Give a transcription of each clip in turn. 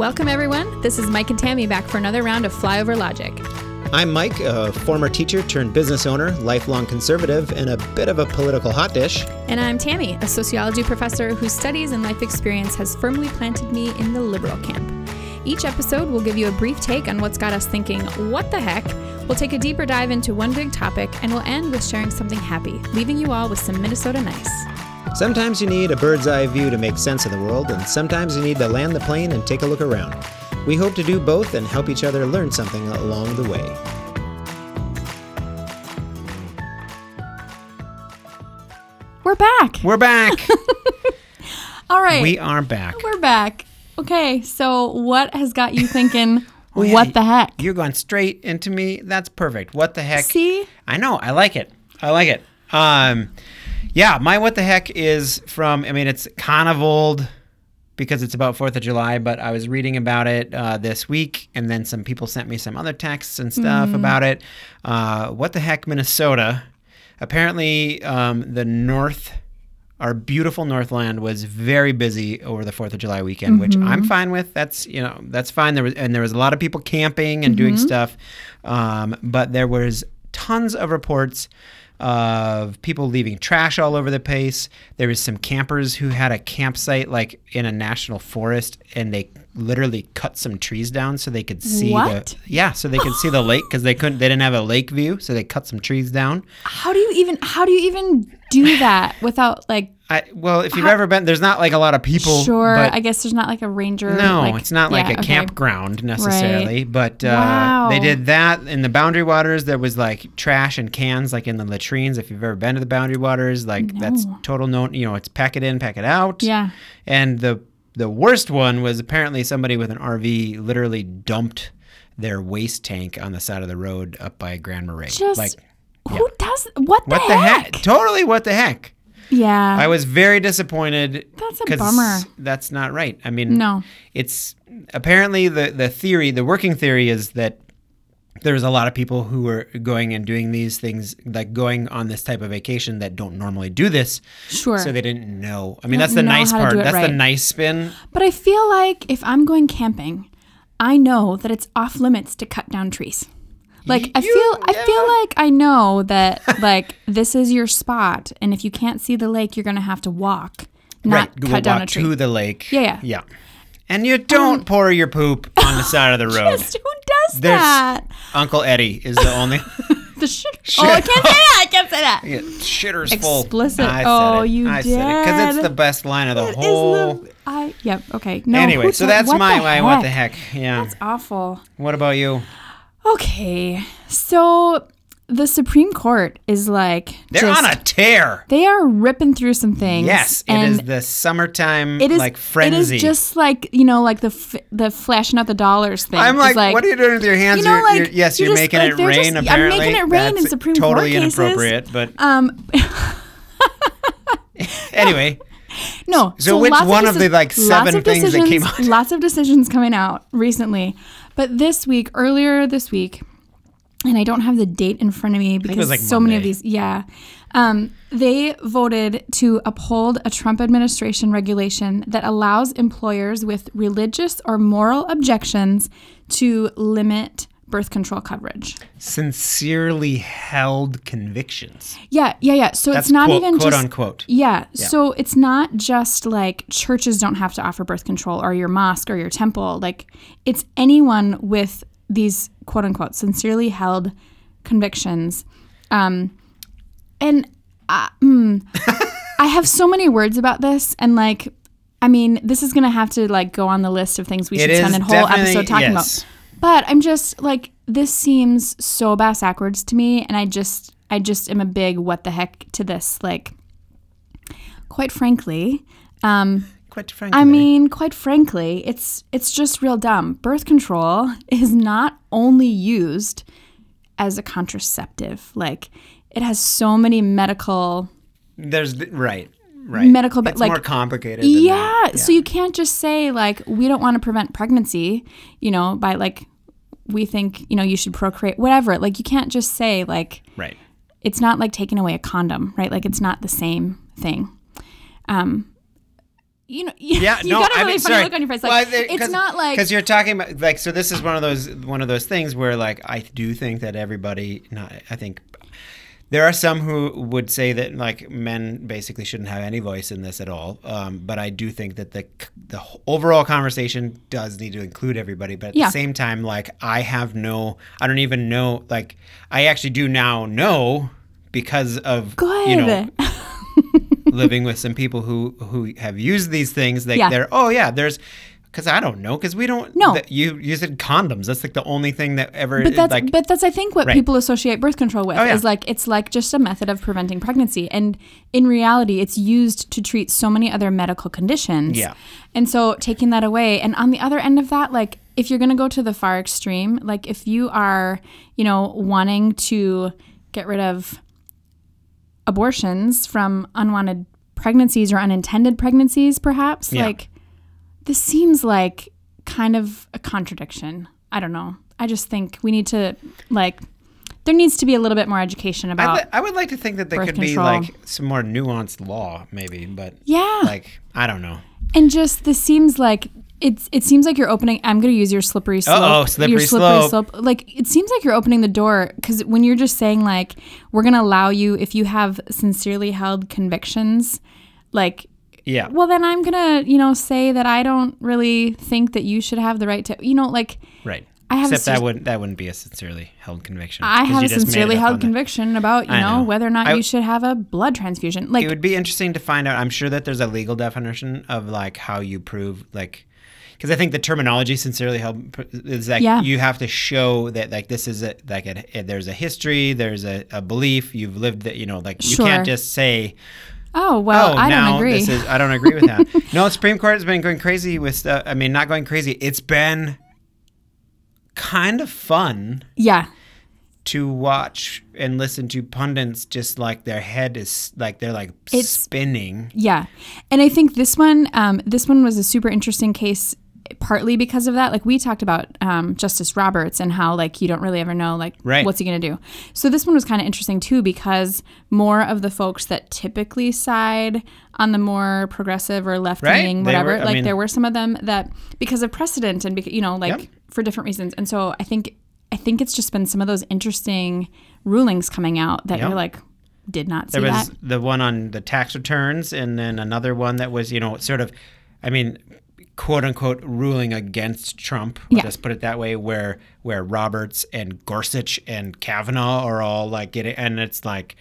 Welcome, everyone. This is Mike and Tammy back for another round of Flyover Logic. I'm Mike, a former teacher turned business owner, lifelong conservative, and a bit of a political hot dish. And I'm Tammy, a sociology professor whose studies and life experience has firmly planted me in the liberal camp. Each episode will give you a brief take on what's got us thinking, what the heck? We'll take a deeper dive into one big topic, and we'll end with sharing something happy, leaving you all with some Minnesota nice. Sometimes you need a bird's eye view to make sense of the world, and sometimes you need to land the plane and take a look around. We hope to do both and help each other learn something along the way. We're back. We're back. All right. we are back. We're back. Okay, so what has got you thinking, Oh, yeah, what the heck? You're going straight into me. That's perfect. What the heck? See? I know. I like it. I like it. Um, yeah, my what the heck is from. I mean, it's kind of old because it's about Fourth of July, but I was reading about it uh, this week, and then some people sent me some other texts and stuff Mm-hmm. about it. Uh, what the heck, Minnesota? Apparently, um, the North. Our beautiful Northland was very busy over the Fourth of July weekend, which Mm-hmm. I'm fine with. That's you know that's fine. There was and there was a lot of people camping and doing Mm-hmm. stuff, um, but there was tons of reports of people leaving trash all over the place. There was some campers who had a campsite like in a national forest, and they literally cut some trees down so they could see What? the yeah, so they could see the lake because they couldn't they didn't have a lake view, so they cut some trees down. How do you even how do you even do that without like I well, if you've ever been, there's not like a lot of people. sure, I guess there's not like a ranger No, like- it's not like yeah, a okay. campground necessarily, but uh, Wow. they did that in the Boundary Waters. There was like trash and cans, like in the latrines. If you've ever been to the Boundary Waters, like that's total no. You know, it's pack it in, pack it out. Yeah. And the the worst one was apparently somebody with an RV literally dumped their waste tank on the side of the road up by Grand Marais. Just like who does what the what the heck? heck? Totally, what the heck? Yeah. I was very disappointed. That's a bummer. That's not right. I mean, No. It's apparently the the theory, the working theory is that there's a lot of people who are going and doing these things, like going on this type of vacation that don't normally do this. Sure. So they didn't know. I mean, that's the nice part. That's right. the nice spin. but I feel like if I'm going camping, I know that it's off limits to cut down trees. Like I You- feel I feel like I know that like this is your spot and if you can't see the lake you're going to have to walk, not right. cut Go down walk a tree. to the lake. Yeah, yeah. Yeah. And you don't um, pour your poop on the side of the road. Just who does There's- that? Uncle Eddie is the only. The shit. Oh, I can't say that. I can't say that. Yeah, shitter's full. Explicit. I said Oh, it. you I said it because it's the best line of the It is whole. the- I yep. Okay. No. anyway, so that's my my what the heck. Yeah. That's awful. What about you? Okay, so the Supreme Court is like They're just- on a tear. They are ripping through some things. Yes, it is the summertime It is like frenzy. It is just like you know, like the f- the flashing out the dollars thing. I'm It's like, what are you doing with your hands? you know, You're- like, you're- yes, you're you're, just, making like, it rain. just- I'm apparently, making it rain in That's Supreme totally Court cases. inappropriate. But Um, anyway, no. So which one of the, like, seven of things that came out? Lots of decisions coming out recently, but this week, earlier this week, and I don't have the date in front of me because like, so many of these, yeah. Um, they voted to uphold a Trump administration regulation that allows employers with religious or moral objections to limit birth control coverage. sincerely held convictions. Yeah, yeah, yeah. So That's it's not quote, even quote just unquote. Yeah, so it's not just like churches don't have to offer birth control or your mosque or your temple. Like it's anyone with these quote unquote sincerely held convictions. Um, and uh, mm, I have so many words about this, and like, I mean, this is gonna have to like go on the list of things we should spend a whole episode talking yes. about. But I'm just like, this seems so bass backwards to me, and I just, I just am a big what the heck to this. Like, quite frankly, um, Quite frankly, I mean, quite frankly, it's it's just real dumb. Birth control is not only used as a contraceptive. Like, it has so many medical there's the- right, right. medical, but it's like more complicated. Than yeah, that. so you can't just say like we don't want to prevent pregnancy, you know, by like we think you know you should procreate, whatever. Like you can't just say like right. it's not like taking away a condom, right? Like it's not the same thing. Um, you know, you, Yeah, you no, got a I really mean, funny sorry. look on your face. Well, Like, I- it's not like because you're talking about like so. This is one of those one of those things where like I do think that everybody. Not I think there are some who would say that like men basically shouldn't have any voice in this at all. Um, but I do think that the the overall conversation does need to include everybody. But at Yeah. the same time, like I have no, I don't even know. Like I actually do now know because of good. you know living with some people who who have used these things. Like Yeah. they're oh yeah, there's because I don't know because we don't. No. you you said condoms. That's like the only thing that ever but that's like but that's I think what Right. people associate birth control with Oh, yeah. is like it's like just a method of preventing pregnancy, and in reality, it's used to treat so many other medical conditions. Yeah. and so taking that away, and on the other end of that, like if you're gonna go to the far extreme, like if you are, you know, wanting to get rid of abortions from unwanted pregnancies or unintended pregnancies, perhaps Yeah. like this seems like kind of a contradiction. I don't know. I just think we need to like there needs to be a little bit more education I, about I would like to think that there could be like some more nuanced law, maybe, but yeah. like I don't know. and just this seems like it's it seems like you're opening I'm going to use your slippery slope. Uh-oh, slippery your slippery slope. slope. Like it seems like you're opening the door cuz when you're just saying like we're going to allow you if you have sincerely held convictions like Yeah, well then i'm gonna you know say that i don't really think that you should have the right to you know like right. I have a Except that wouldn't that wouldn't be a sincerely held conviction. I have you a just made it sincerely held the- conviction about you know, know. whether or not I- you should have a blood transfusion like It would be interesting to find out. I'm sure that there's a legal definition of like how you prove like because I think the terminology sincerely held is like Yeah. you have to show that like this is a like a, there's a history, there's a, a belief, you've lived that you know like you Sure. can't just say oh well oh i don't agree this is I don't agree with that. no, the Supreme Court has been going crazy with stuff. I mean, not going crazy. It's been kind of fun yeah to watch and listen to pundits just like their head is like they're like It's- spinning. Yeah, and I think this one, um, this one was a super interesting case, partly because of that. Like we talked about um, Justice Roberts and how like you don't really ever know like Right. what's he gonna do. So this one was kind of interesting too because more of the folks that typically side on the more progressive or left wing, Right. Whatever, were- like mean- there were some of them that because of precedent and because you know like Yep. for different reasons. And so I think I think it's just been some of those interesting rulings coming out that Yep. you're like did not see There was that. the one on the tax returns, and then another one that was, you know, sort of, I mean, quote unquote, ruling against Trump. Yeah. just put it that way, where where Roberts and Gorsuch and Kavanaugh are all like getting, and it's like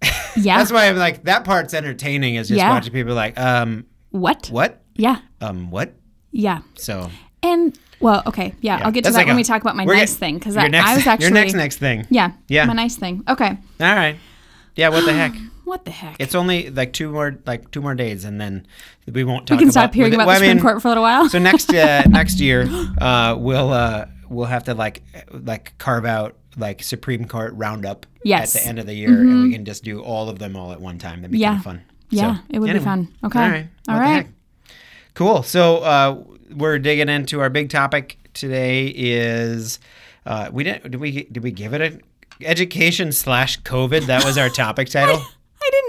Yeah. that's why I'm like that part's entertaining is just Yeah. watching people like, um, what? what, Yeah. um, what. Yeah. So And well, okay, yeah, I'll get to That's that like when a- we talk about my nice get- thing because your I, next, I was actually your next next thing. yeah Yeah. my nice thing. Okay, All right. Yeah. What the heck. what the heck? It's only like two more like two more days, and then we won't talk. we can about, stop hearing well, about the I Supreme mean, Court for a little while. So next uh, next year, uh, we'll uh, we'll have to like like carve out like Supreme Court roundup Yes. Mm-hmm. at the end of the year, and we can just do all of them all at one time. That'd be Yeah. kind of fun. Yeah, So, it would be fun. Okay. All right. All What the heck. Cool. So uh, we're digging into our big topic today. Is uh, we didn't did we did we give it a education slash COVID? That was our topic title.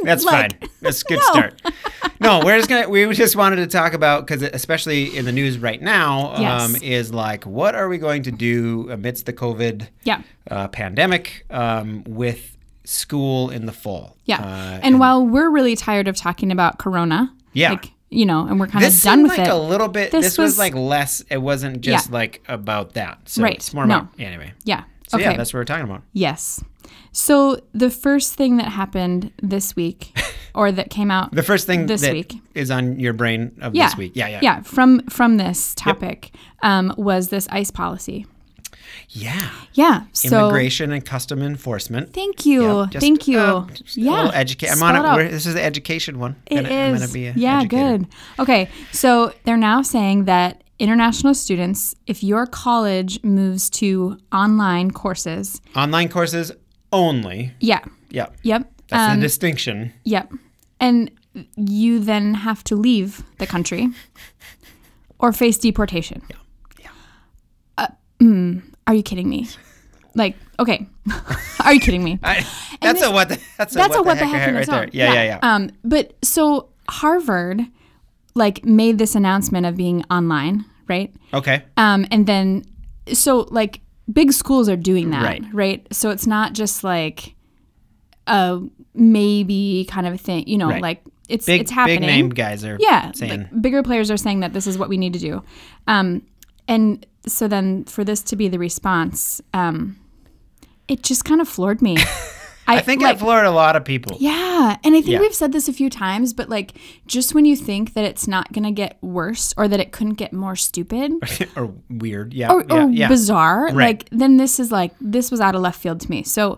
That's like, fine. That's a good No. start. No, we're just gonna. We just wanted to talk about because, especially in the news right now, Yes. um, is like what are we going to do amidst the COVID Yeah. uh, pandemic um, with school in the fall? Yeah. Uh, and, while we're really tired of talking about Corona, Yeah. like you know, and we're kind of done with like it. a little bit. This, This was, was- like less. It wasn't just Yeah. like about that. So Right. It's more No. about anyway. yeah. So okay. yeah, that's what we're talking about. yes. So the first thing that happened this week, or that came out The first thing This that week. is on your brain of yeah, this week. Yeah, yeah, yeah. From from this topic, um, was this ICE policy. yeah. Yeah. So Immigration and custom enforcement. thank you, Yeah, just, thank you. uh, yeah. little educa- I'm on it it. out. we're- This is the education one. It Gonna- is. yeah, educator. good. Okay, so they're now saying that international students, if your college moves to online courses, Online courses only. yeah, Yeah, yep, that's um, the distinction. yep, and you then have to leave the country or face deportation. Yeah, yeah. Uh, mm, are you kidding me? Like, okay, are you kidding me? I, that's this- a what? The, that's a That's what, a what the heck, in right there. own. Yeah, yeah, yeah. Um, but so Harvard like made this announcement of being online, right? Okay. Um, and then, so like big schools are doing that, Right. right? So it's not just like a maybe kind of thing, you know, Right. like it's Big it's happening. big name guys are yeah, saying like, bigger players are saying that this is what we need to do, um, and so then for this to be the response, um, it just kind of floored me. I think like, it floored a lot of people. yeah, and I think Yeah. we've said this a few times, but like just when you think that it's not gonna get worse or that it couldn't get more stupid or weird. Yeah. or, yeah, or yeah. bizarre, Right. like then this is like this was out of left field to me. So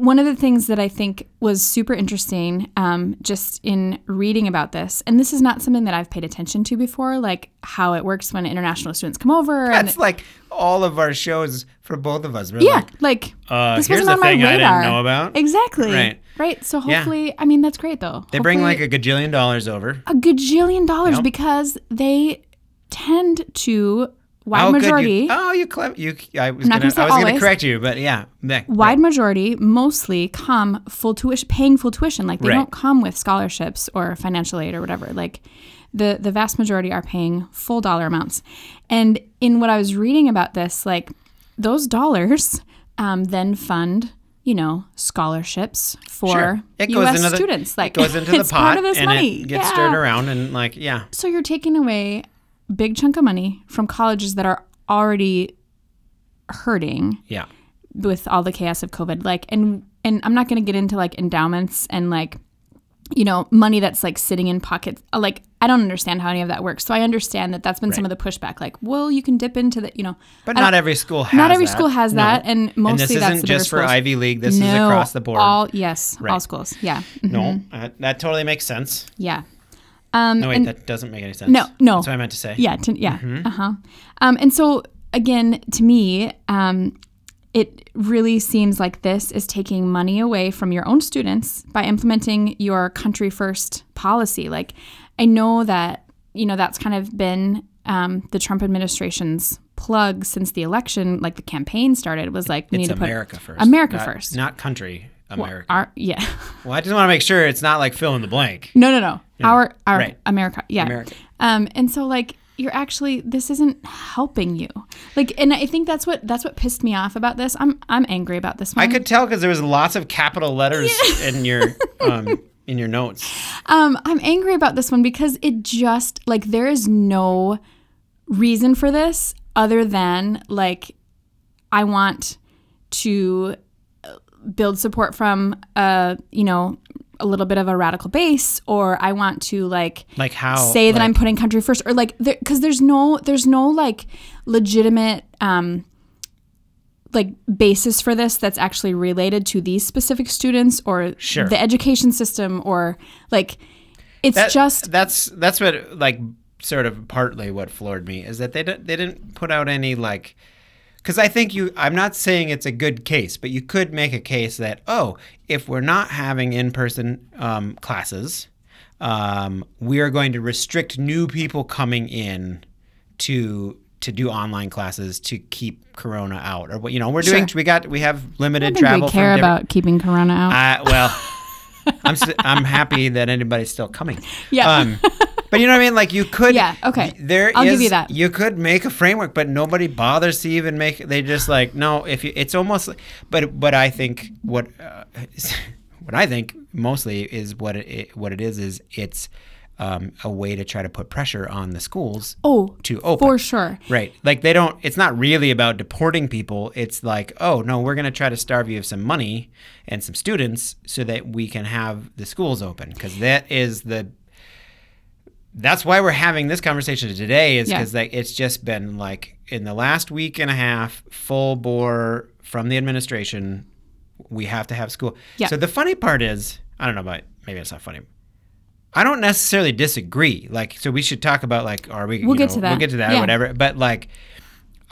one of the things that I think was super interesting, um, just in reading about this, and this is not something that I've paid attention to before, like how it works when international students come over. and That's like all of our shows for both of us. We're yeah, like, like Uh, this here's wasn't on thing my I radar. didn't know about. Exactly. Right. Right. So Yeah. hopefully, I mean, that's great though. they bring like Hopefully- a gajillion dollars over. a gajillion dollars Yep. because they tend to wide oh, majority. You, oh, you clever. You. I was gonna. gonna say I was gonna correct you, but yeah. That- wide majority mostly come full tuition paying full tuition like they Right. don't come with scholarships or financial aid or whatever like the the vast majority are paying full dollar amounts and in what i was reading about this like those dollars um, then fund you know scholarships for Sure. Us goes into the, students like it goes into the pot part of this and money it gets Yeah. stirred around and like yeah. so you're taking away big chunk of money from colleges that are already hurting Yeah. with all the chaos of COVID. Like, and and I'm not going to get into like endowments and like, you know, money that's like sitting in pockets. Like, I don't understand how any of that works. So I understand that that's been some of the pushback. Like, well, you can dip into the, you know, But not every school has not every that. school has No. that, and mostly and this that's isn't bigger just for schools. Ivy League. This is across the board. All yes, all schools. Yeah, Mhm. no, uh, that totally makes sense. yeah. Um, No, wait, and- that doesn't make any sense. No, no. That's what I meant to say. Yeah, to, yeah, Mm-hmm. uh huh. Um, and so again, to me, um, it really seems like this is taking money away from your own students by implementing your country first policy. Like, I know that you know that's kind of been um, the Trump administration's plug since the election, like the campaign started. Was like we It's need to America put first. America not, first. Not country. America. Our, yeah, well, I just want to make sure it's not like fill in the blank. no, no, no. Our our Right. America, yeah. America. Um, and so like you're actually this isn't helping you. Like, and I think that's what that's what pissed me off about this. I'm I'm angry about this one. I could tell because there was lots of capital letters in your um, in your notes. Um, I'm angry about this one because it just like there is no reason for this other than like I want to build support from a you know a little bit of a radical base or I want to like Like how say that like- I'm putting country first or like because there's no there's no like legitimate um like basis for this that's actually related to these specific students or Sure. the education system or like it's That- just that's that's what like sort of partly what floored me is that they didn't they didn't put out any like because I think you I'm not saying it's a good case, but you could make a case that oh if we're not having in person um, classes, um, we are going to restrict new people coming in to to do online classes to keep Corona out or what you know we're doing Sure. we got we have limited travel we care about keeping corona out uh, well, I'm st- I'm happy that anybody's still coming. Yeah. Um, but you know what I mean? Like you could. Yeah, okay. There I'll give you that. You could make a framework, but nobody bothers to even make. They just like no. If you, it's almost. But but I think what uh, what I think mostly is what it what it is is it's. Um, a way to try to put pressure on the schools oh to open. for sure Right. Like they don't it's not really about deporting people. It's like, oh, no, we're going to try to starve you of some money and some students so that we can have the schools open because that is the that's why we're having this conversation today is Yeah. because like it's just been like in the last week and a half full bore from the administration we have to have school Yeah. so the funny part is i don't know about maybe it's not funny i don't necessarily disagree like so we should talk about like are we We'll get know, to that. we'll get to that Yeah. or whatever but like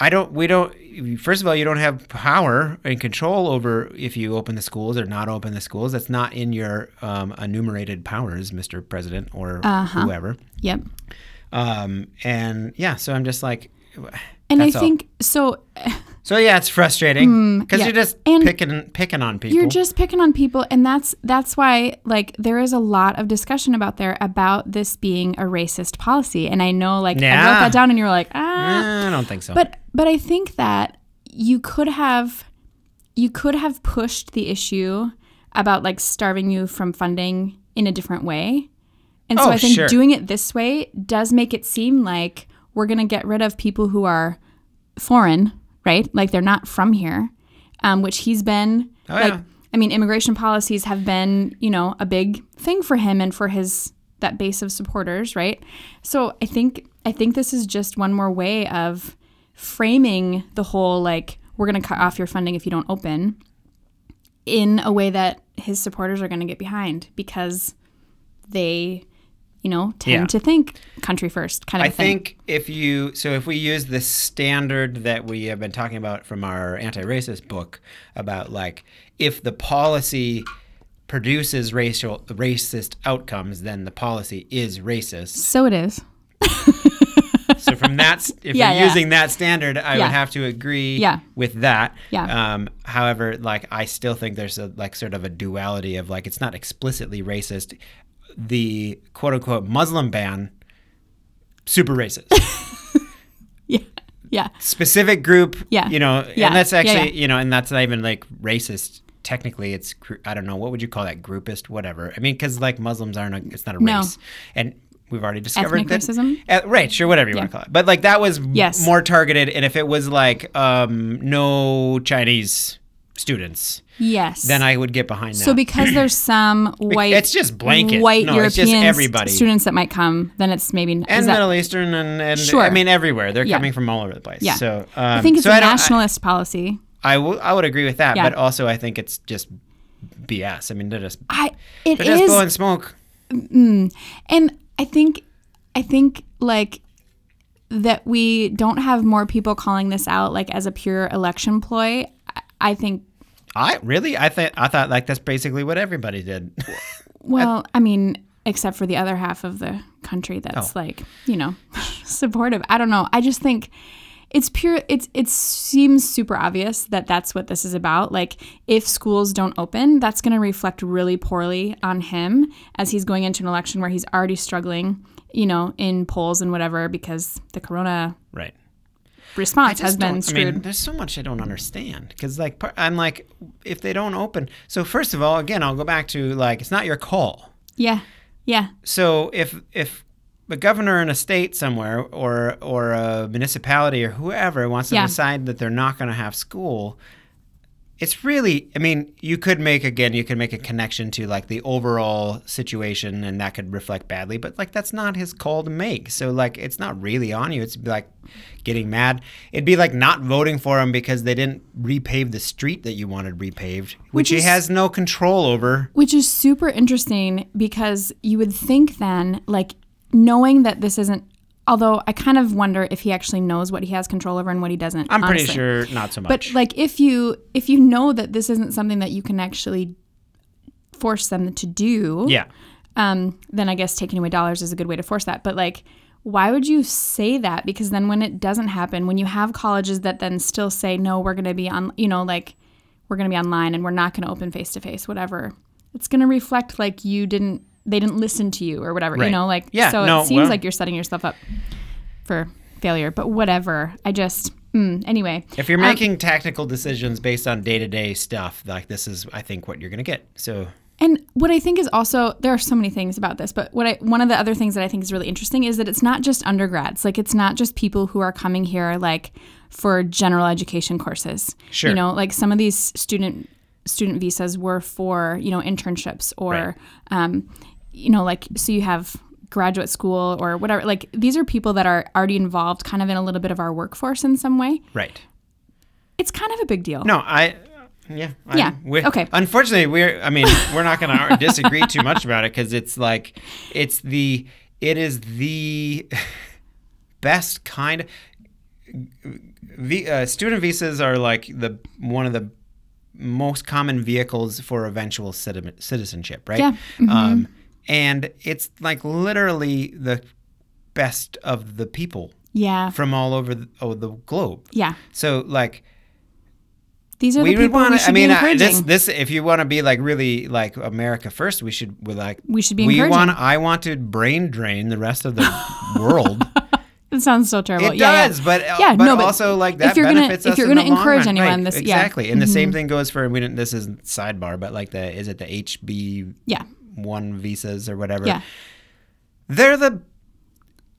I don't. We don't. First of all, you don't have power and control over if you open the schools or not open the schools. That's not in your um, enumerated powers, Mr. President or Uh-huh. whoever. yep Um, and yeah, so I'm just like, And I all. think so. So yeah, it's frustrating because yeah. you're just And picking picking on people. You're just picking on people, and that's that's why like there is a lot of discussion about there about this being a racist policy. And I know like I wrote that down, and you're like ah, I don't think so. but but I think that you could have you could have pushed the issue about like starving you from funding in a different way. And so Oh, I think sure. doing it this way does make it seem like we're going to get rid of people who are foreign, right? Like they're not from here, um, which he's been. Oh, like, yeah. I mean, immigration policies have been, you know, a big thing for him and for his that base of supporters, right? So I think I think this is just one more way of framing the whole like we're going to cut off your funding if you don't open in a way that his supporters are going to get behind because they you know tend Yeah. to think country first kind of I thing. think if you so if we use the standard that we have been talking about from our anti-racist book about like if the policy produces racial racist outcomes, then the policy is racist. so it is. So from that, if Yeah, you're yeah. using that standard, I Yeah. would have to agree with that. Yeah. Um, however, like I still think there's a like sort of a duality of like it's not explicitly racist. The quote unquote Muslim ban, super racist. Yeah. Yeah. Specific group. Yeah. You know, and that's actually you know, and that's not even like racist. Technically, it's I don't know what would you call that groupist, whatever. I mean, because like Muslims aren't a, it's not a No. race, and we've already discovered Ethnic that racism? uh, right, sure, whatever you want to call it. But like that was Yes. more targeted, and if it was like um, no Chinese students, Yes. then I would get behind that. So because there's some white, it's just blanket. white No, European everybody. students that might come, then it's maybe and that- Middle Eastern and, and Sure. I mean everywhere. They're Yeah. coming from all over the place. Yeah. So um, I think it's so a I don't- I- nationalist policy. I, w- I would agree with that, Yeah. but also I think it's just BS. I mean, they're just I it they're just is, blowing smoke. and I think I think like that we don't have more people calling this out like as a pure election ploy. I- I think I really, I thought, I thought like that's basically what everybody did. Well, I mean, except for the other half of the country that's Oh. like, you know, supportive. I don't know. I just think it's pure it's it seems super obvious that that's what this is about. Like if schools don't open, that's going to reflect really poorly on him as he's going into an election where he's already struggling, you know, in polls and whatever because the corona right. response has been don't- I screwed. mean, there's so much I don't understand because, like, I'm like, if they don't open, so first of all, again, I'll go back to like, it's not your call. yeah. Yeah. So if if a governor in a state somewhere or or a municipality or whoever wants to Yeah. decide that they're not going to have school, it's really, I mean, you could make again, you could make a connection to like the overall situation, and that could reflect badly. But like, that's not his call to make. So like, it's not really on you. It's like getting mad. It'd be like not voting for him because they didn't repave the street that you wanted repaved, which, Which he has no control over. Which is super interesting because you would think then, like, knowing that this isn't, although I kind of wonder if he actually knows what he has control over and what he doesn't. I'm pretty sure not so much. But like, if you if you know that this isn't something that you can actually force them to do, yeah. um, then I guess taking away dollars is a good way to force that. But like, why would you say that? Because then when it doesn't happen, when you have colleges that then still say, no, we're going to be on, you know, like we're going to be online and we're not going to open face to face, whatever, it's going to reflect like you didn't, they didn't listen to you or whatever, you know, like, Yeah, so no, it seems well- like you're setting yourself up for failure, but whatever. I just, mm, anyway. If you're making tactical decisions based on day to day stuff, like this is, I think, what you're going to get. So, And what I think is also there are so many things about this, but what I one of the other things that I think is really interesting is that it's not just undergrads. Like it's not just people who are coming here like for general education courses. Sure. You know, like some of these student student visas were for, you know, internships or Right. um, you know, like so you have graduate school or whatever. Like these are people that are already involved kind of in a little bit of our workforce in some way. right. It's kind of a big deal. No, I, yeah. I, Yeah, okay. Unfortunately, we're, I mean, we're not going to disagree too much about it because it's like, it's the, it is the best kind of, v, uh, student visas are like the, one of the most common vehicles for eventual citizenship, right? Yeah. Mm-hmm. Um, and it's like literally the best of the people Yeah. from all over the, oh, the globe. Yeah. So like These are we the people want we should I mean, be I, encouraging. this this if you want to be like really like America first, we should we like we should be we want. I want to brain drain the rest of the world. it sounds so terrible. It yeah, does, but uh, Yeah, but no, but also like that if you're gonna- benefits if us you're in gonna the long encourage run. anyone, Right, this- yeah. Mm-hmm. exactly. And the same thing goes for we didn't. This is sidebar, but like the is it the HB Yeah. One visas or whatever? Yeah. they're the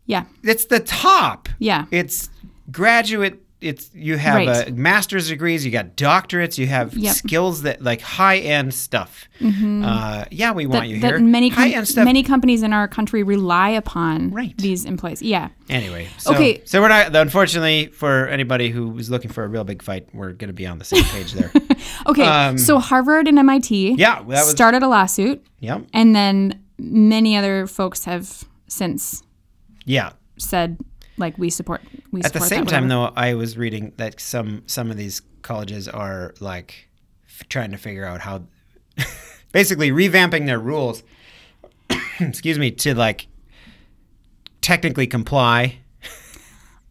Yeah. it's the top. Yeah. It's graduate. It's you have Right. a master's degrees, you got doctorates, you have Yep. skills that like high end stuff. Uh, yeah, we want that, you that here. many high end stuff. many companies in our country rely upon Right. these employees. Yeah. Anyway, so, Okay. So we're not. Unfortunately, for anybody who was looking for a real big fight, we're going to be on the same page there. Okay. Um, so Harvard and MIT yeah, was. started a lawsuit, Yep. and then many other folks have since Yeah. said like we support. We support. At the same time, though, I was reading that some some of these colleges are like f- trying to figure out how, basically revamping their rules. excuse me to like technically comply.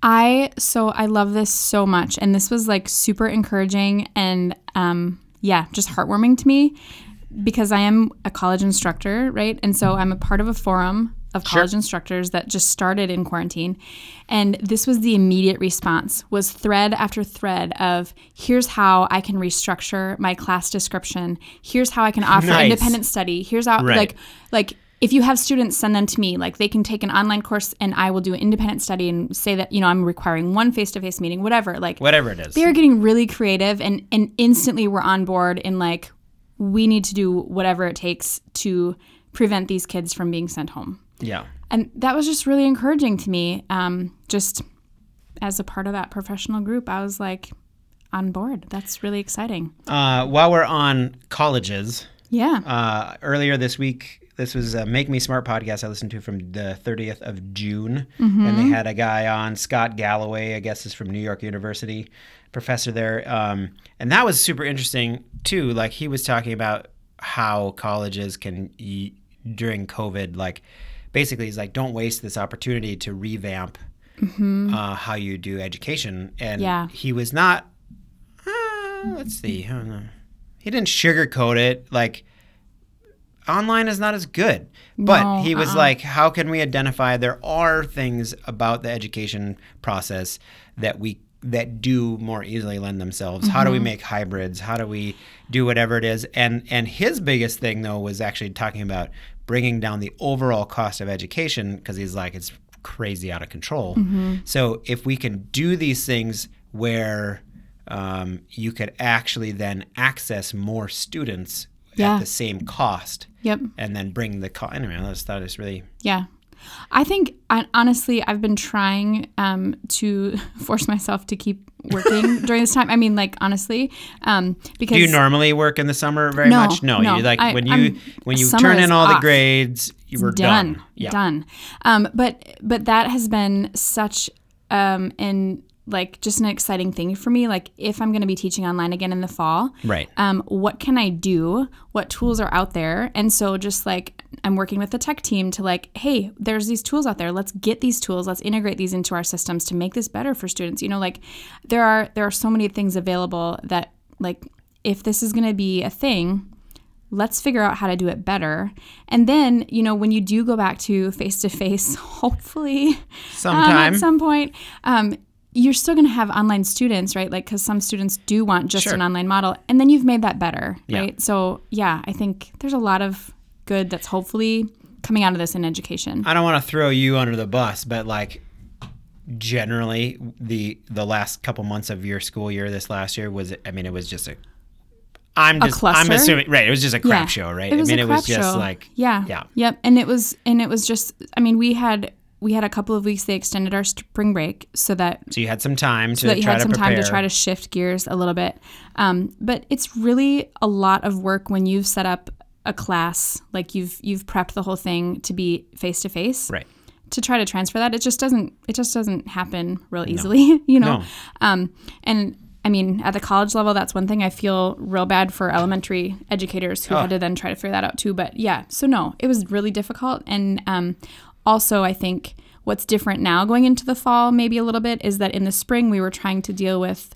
I so I love this so much, and this was like super encouraging and um, yeah, just heartwarming to me because I am a college instructor, right? And so I'm a part of a forum of college instructors that just started in quarantine, and this was the immediate response was thread after thread of here's how I can restructure my class description, here's how I can offer Nice. independent study, here's how Right. like like if you have students send them to me like they can take an online course and i will do an independent study and say that you know i'm requiring one face-to-face meeting whatever like Whatever it is. they're getting really creative and and instantly we're on board in like we need to do whatever it takes to prevent these kids from being sent home yeah. and that was just really encouraging to me um, just as a part of that professional group i was like on board that's really exciting Uh, while we're on colleges, yeah uh, earlier this week, this was a Make Me Smart podcast I listened to from the 30th of June. And they had a guy on, Scott Galloway, I guess is from New York University, professor there. Um, and that was super interesting too. Like he was talking about how colleges can, during COVID, like basically he's like, don't waste this opportunity to revamp uh, how you do education. And Yeah. he was not, uh, let's see, I don't know. He didn't sugarcoat it. Like, online is not as good. But No, he was uh-uh. like, how can we identify there are things about the education process that we that do more easily lend themselves? How Mm-hmm. do we make hybrids? How do we do whatever it is? And and his biggest thing though was actually talking about bringing down the overall cost of education because he's like it's crazy out of control. Mm-hmm. So if we can do these things where um, you could actually then access more students Yeah. at the same cost yep and then bring the cost. Anyway, I just thought it was really Yeah. I think honestly, I've been trying um, to force myself to keep working during this time. I mean, like honestly, um, because Do you normally work in the summer very No, much? No, no. you like I- when you I'm- when you turn in all the grades, you were done. done, Yeah. done. Um, but but that has been such um, an like just an exciting thing for me. Like if I'm going to be teaching online again in the fall, Right. um, what can I do? What tools are out there? And so just like I'm working with the tech team to like, hey, there's these tools out there. Let's get these tools. Let's integrate these into our systems to make this better for students. You know, like there are there are so many things available that like if this is going to be a thing, let's figure out how to do it better. And then, you know, when you do go back to face to face, hopefully um, at some point, um, you're still going to have online students, right? Like, because some students do want just Sure. an online model, and then you've made that better, Yeah. right? So, yeah, I think there's a lot of good that's hopefully coming out of this in education. I don't want to throw you under the bus, but like generally the the last couple months of your school year this last year was I mean it was just a I'm just I'm assuming right it was just a crap Yeah. show right I mean it was just show. like yeah, yeah. yep. And it was, and it was just. I mean, we had we had a couple of weeks. They extended our spring break so that so you had some time to so that you had some prepare time to try to shift gears a little bit. Um, but it's really a lot of work when you've set up a class, like you've you've prepped the whole thing to be face to face. right To try to transfer that, it just doesn't it just doesn't happen real easily, you know. No. Um, and I mean, at the college level, that's one thing I feel real bad for elementary educators who Oh. had to then try to figure that out too. But yeah, so no, it was really difficult. And um, also, I think what's different now going into the fall, maybe a little bit, is that in the spring we were trying to deal with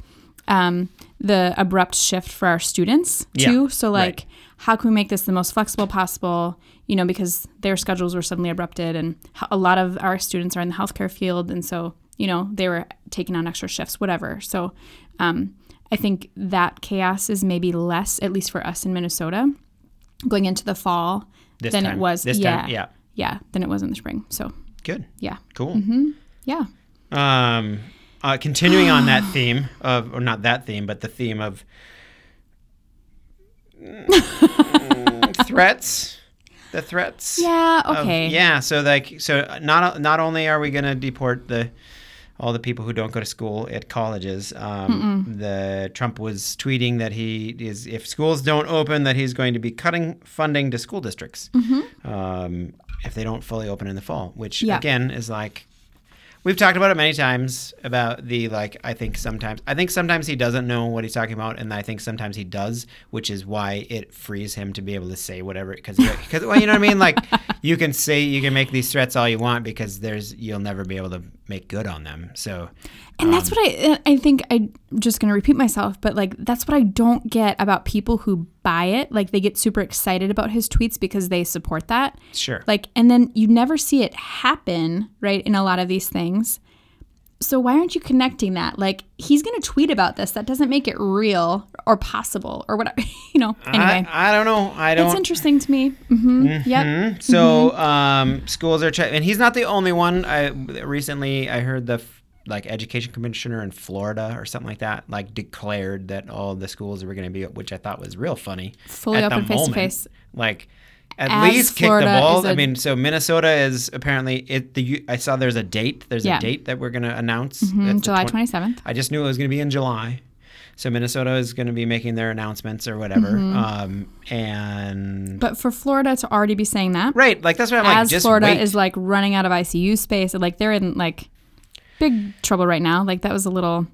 um, the abrupt shift for our students too. Yeah, so like, how can we make this the most flexible possible? You know, because their schedules were suddenly abrupted, and a lot of our students are in the healthcare field, and so you know they were taking on extra shifts, whatever. So um, I think that chaos is maybe less, at least for us in Minnesota, going into the fall This than time. it was. This yeah, time, yeah. yeah, than it was in the spring. So Good. yeah, Cool. yeah. Um, uh, continuing on that theme of, or not that theme, but the theme of mm, threats. The threats. Yeah, of- okay. yeah. So like, so not not only are we gonna deport the all the people who don't go to school at colleges. Um, the Trump was tweeting that he is if schools don't open, that he's going to be cutting funding to school districts um, if they don't fully open in the fall. Which Yeah. again is like we've talked about it many times about the like i think sometimes i think sometimes he doesn't know what he's talking about and i think sometimes he does which is why it frees him to be able to say whatever because because well you know what i mean? Like you can say you can make these threats all you want because there's you'll never be able to make good on them so And that's um, what I uh, I think I'm just going to repeat myself, but like that's what I don't get about people who buy it. Like they get super excited about his tweets because they support that. sure Like and then you never see it happen, right, in a lot of these things. So why aren't you connecting that? Like he's going to tweet about this. That doesn't make it real or possible or whatever, you know. Anyway, I, I don't know i don't it's interesting to me. Mhm. Yep. Mhm. So um, schools are checking, and he's not the only one. I recently I heard the f- like education commissioner in Florida or something like that like declared that all the schools were going to be, which I thought was real funny. Fully open face to face. Like at As least kick Florida the ball. is I a- mean, so Minnesota is apparently it. The I saw there's a date. There's Yeah. a date that we're going to announce. Mhm, July 20 27th. I just knew it was going to be in July. So Minnesota is going to be making their announcements or whatever. Mm-hmm. Um, and But for Florida to already be saying that, right, like that's what I'm like. as Florida wait. is like running out of ICU space, like they're in like big trouble right now. Like that was a little,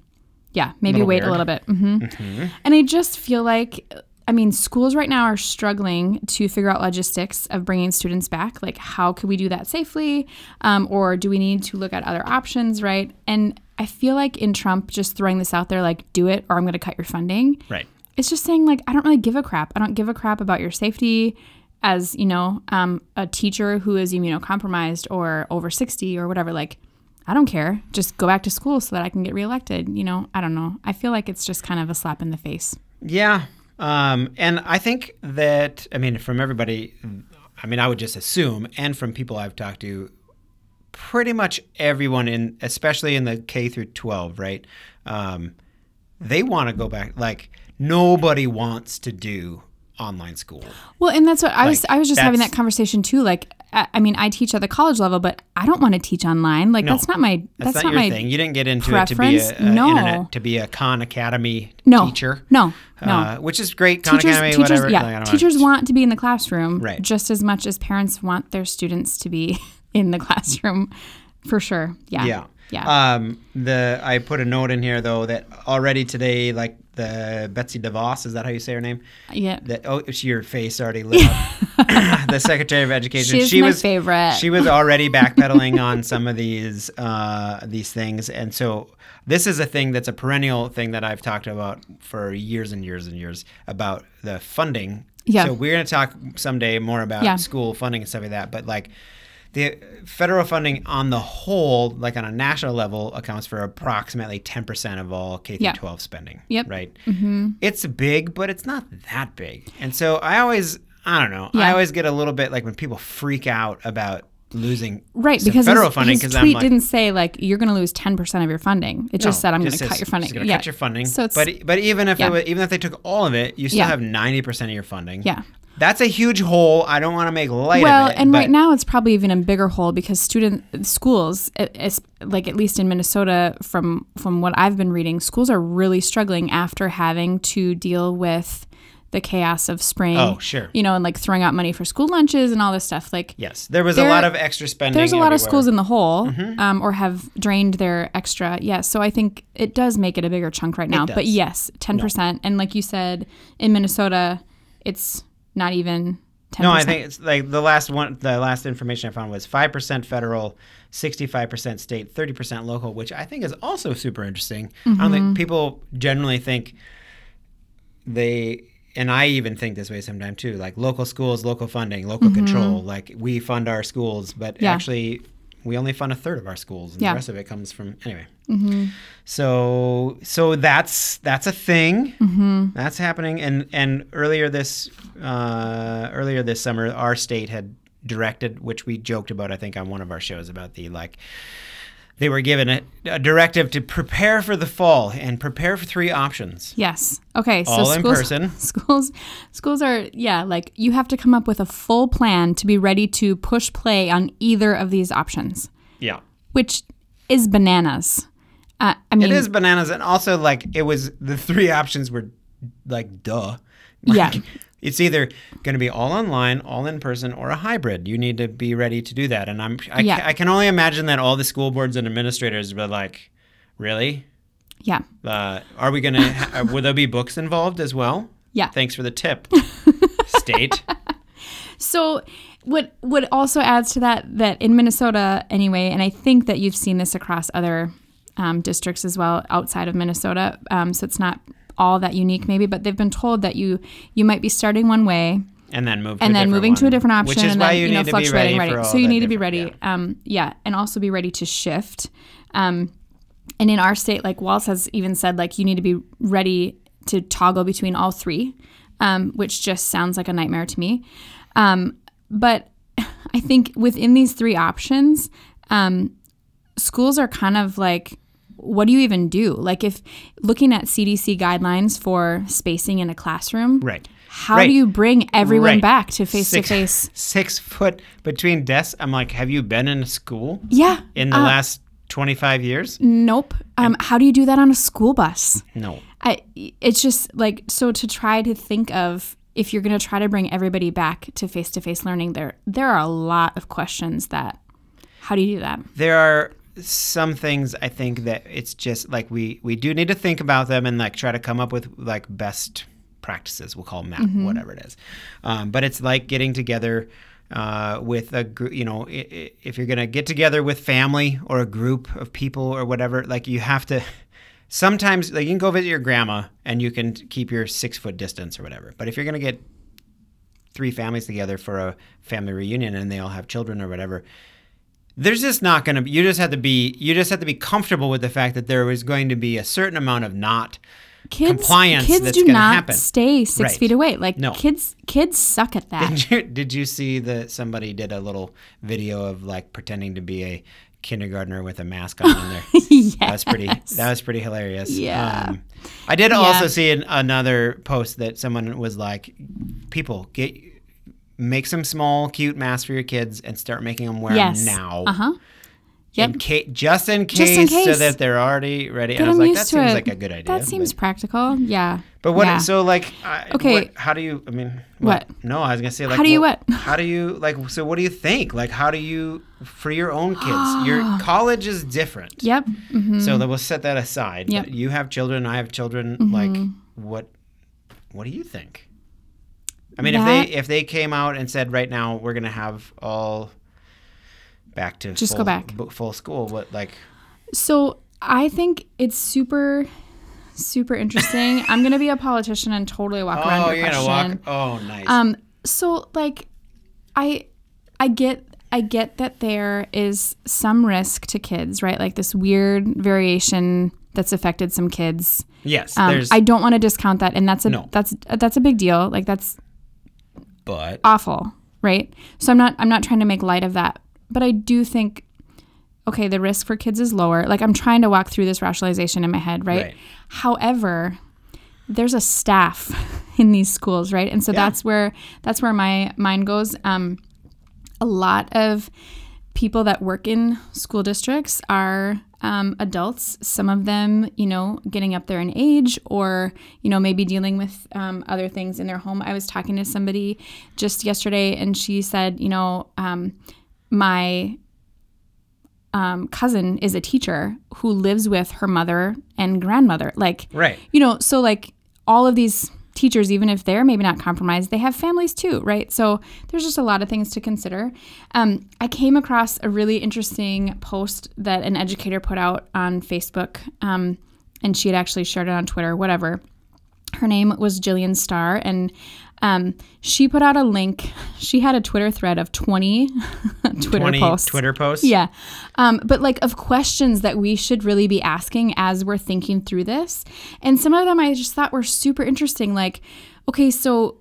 yeah, maybe Little wait weird. a little bit. hmm And I just feel like, I mean, schools right now are struggling to figure out logistics of bringing students back. Like, how could we do that safely, um, or do we need to look at other options, right? And I feel like in Trump just throwing this out there, like, do it or I'm going to cut your funding right. it's just saying like i don't really give a crap i don't give a crap about your safety as you know um, a teacher who is immunocompromised or over 60 or whatever like i don't care just go back to school so that i can get reelected you know i don't know i feel like it's just kind of a slap in the face Yeah. Um, and I think that, I mean, from everybody, I mean, I would just assume, and from people I've talked to, pretty much everyone in, especially in the K through 12, right? Um, they want to go back. Like, nobody wants to do online school. well and that's what i was i was just having that conversation too like I, I mean i teach at the college level but i don't want to teach online like No, that's not my That's, that's, not, not, your my thing. You didn't get into it to be a, preference. a No. internet, to be a Khan Academy no teacher. no no Uh, which is great. Khan teachers, Academy, teachers, whatever. yeah, Like, I don't teachers wanna- want to be in the classroom Right. just as much as parents want their students to be in the classroom, for sure. Yeah, Yeah. Yeah. Um, the I put a note in here though that already today, like the Betsy DeVos, is that how you say her name? yeah. That oh, it's your face already lit up. the Secretary of Education. She's she my was favorite. She was already backpedaling on some of these uh, these things, and so this is a thing that's a perennial thing that I've talked about for years and years and years about the funding. Yeah. So we're going to talk someday more about Yeah. school funding and stuff like that, but like the federal funding on the whole, like on a national level, accounts for approximately 10% of all K through Yeah. 12 spending. Yep. Right. Mm-hmm. It's big, but it's not that big. And so I always, I don't know, I always get a little bit like when people freak out about losing Right, because federal his, funding because tweet like, didn't say like you're going to lose ten percent of your funding. It just no, said I'm going to cut your funding. Yeah, cut your funding. So it's but but even if yeah. it was, even if they took all of it, you still Yeah. have 90% of your funding. yeah. That's a huge hole. I don't want to make light Well, of it. Well, and right now it's probably even a bigger hole because student schools, like at least in Minnesota, from from what I've been reading, schools are really struggling after having to deal with the chaos of spring. Oh, sure. You know, and like throwing out money for school lunches and all this stuff. Like Yes, there was a lot of extra spending. there's a lot of schools in the hole Mm-hmm. um, or have drained their extra yeah so i think it does make it a bigger chunk right now but yes 10% and like you said in minnesota it's not even 10%. No, I think it's like the last one. The last information I found was five percent federal, sixty-five percent state, thirty percent local, which I think is also super interesting. I don't Mm-hmm. think people generally think they, and I even think this way sometimes too. Like local schools, local funding, local control. Like we fund our schools, but Mm-hmm. Yeah. actually, we only fund a third of our schools, and Yeah. the rest of it comes from anyway. So so that's that's a thing. Mm-hmm. That's happening. And and earlier this uh, earlier this summer, our state had directed, which we joked about, I think, on one of our shows about the like. They were given a, a directive to prepare for the fall and prepare for three options. Yes. Okay. So All in schools, person. Schools, schools are yeah. Like you have to come up with a full plan to be ready to push play on either of these options, Yeah. which is bananas. Uh, I mean, It is bananas, and also like it was the three options were like duh. Like, Yeah. It's either going to be all online, all in person, or a hybrid. You need to be ready to do that, and I'm I, Yeah. I can only imagine that all the school boards and administrators were like, really. Yeah. Uh, are we gonna? Ha- will there be books involved as well? Yeah. Thanks for the tip, state. So what what also adds to that that in Minnesota anyway, and I think that you've seen this across other um, districts as well outside of Minnesota. Um, so it's not all that unique maybe, but they've been told that you you might be starting one way And then move. To and then moving to a different option which is and why then you, you know need to be fluctuating ready. ready. So you need to be ready. yeah. Um, yeah, and also be ready to shift. Um, and in our state, like Walz has even said, like you need to be ready to toggle between all three, um, which just sounds like a nightmare to me. Um, but I think within these three options, um, schools are kind of like, what do you even do? Like, if looking at CDC guidelines for spacing in a classroom, Right. how Right. do you bring everyone Right. back to face to Six- face? Six foot between desks. I'm like, have you been in a school Yeah. in the uh, last 25 years? Nope. Um, how do you do that on a school bus? No. I, it's just like so to try to think of if you're going to try to bring everybody back to face to face learning. There, there are a lot of questions that. How do you do that? There are some things I think that it's just like we we do need to think about them and like try to come up with like best practices. We'll call them that, Mm-hmm. whatever it is. Um, but it's like getting together uh, with a group. You know, if you're gonna get together with family or a group of people or whatever, like you have to. Sometimes like you can go visit your grandma and you can keep your six foot distance or whatever. But if you're gonna get three families together for a family reunion and they all have children or whatever there's just not going to be you just have to be you just have to be comfortable with the fact that there is going to be a certain amount of not Kids, Compliance kids that's do not happen. stay six Right. feet away. Like No. kids, kids suck at that. did you, did you see that somebody did a little video of like pretending to be a kindergartner with a mask on in there yes. that was pretty that was pretty hilarious Yeah. um, i did Yeah. also see an, another post that someone was like people get make some small cute masks for your kids and start making them wear Yes. them now Uh huh. Yep. in ca- just in case, Just in so that they're already ready. Get and I was like, that seems it. like a good idea. That seems But, practical. Yeah. but what? Yeah. So like, I, Okay. what- how do you? I mean, What? No, I was gonna say like, How do you well, what? How do you like? So what do you think? Like, how do you for your own kids? your college is different. Yep. hmm So that we'll set that aside. Yep. You have children. I have children. Mm-hmm. Like, what? What do you think? I mean, That- if they if they came out and said right now we're gonna have all back to Just go full, back. full school, what like? So I think it's super, super interesting. I'm gonna be a politician and totally walk around Oh, your you're gonna question. walk. Oh, nice. Um, so like, I, I get, I get that there is some risk to kids, right? Like this weird variation that's affected some kids. yes, Um, there's. I don't want to discount that, and that's a No. that's that's a big deal. Like that's but awful, right? So I'm not I'm not trying to make light of that, but I do think okay, the risk for kids is lower. Like I'm trying to walk through this rationalization in my head, right? Right. However, there's a staff in these schools, right? And so Yeah. that's where that's where my mind goes. Um, a lot of people that work in school districts are um, adults. Some of them, you know, getting up there in age, or you know, maybe dealing with um, other things in their home. I was talking to somebody just yesterday, and she said, you know, um, my um, cousin is a teacher who lives with her mother and grandmother. Like, right. you know, so like all of these teachers, even if they're maybe not compromised, they have families too, right? So there's just a lot of things to consider. Um, I came across a really interesting post that an educator put out on Facebook, um, and she had actually shared it on Twitter, whatever. Her name was Jillian Starr, and um, she put out a link. She had a Twitter thread of 20 Twitter 20 posts. Twitter posts. Yeah. Um, but like of questions that we should really be asking as we're thinking through this. And some of them I just thought were super interesting. Like, okay, so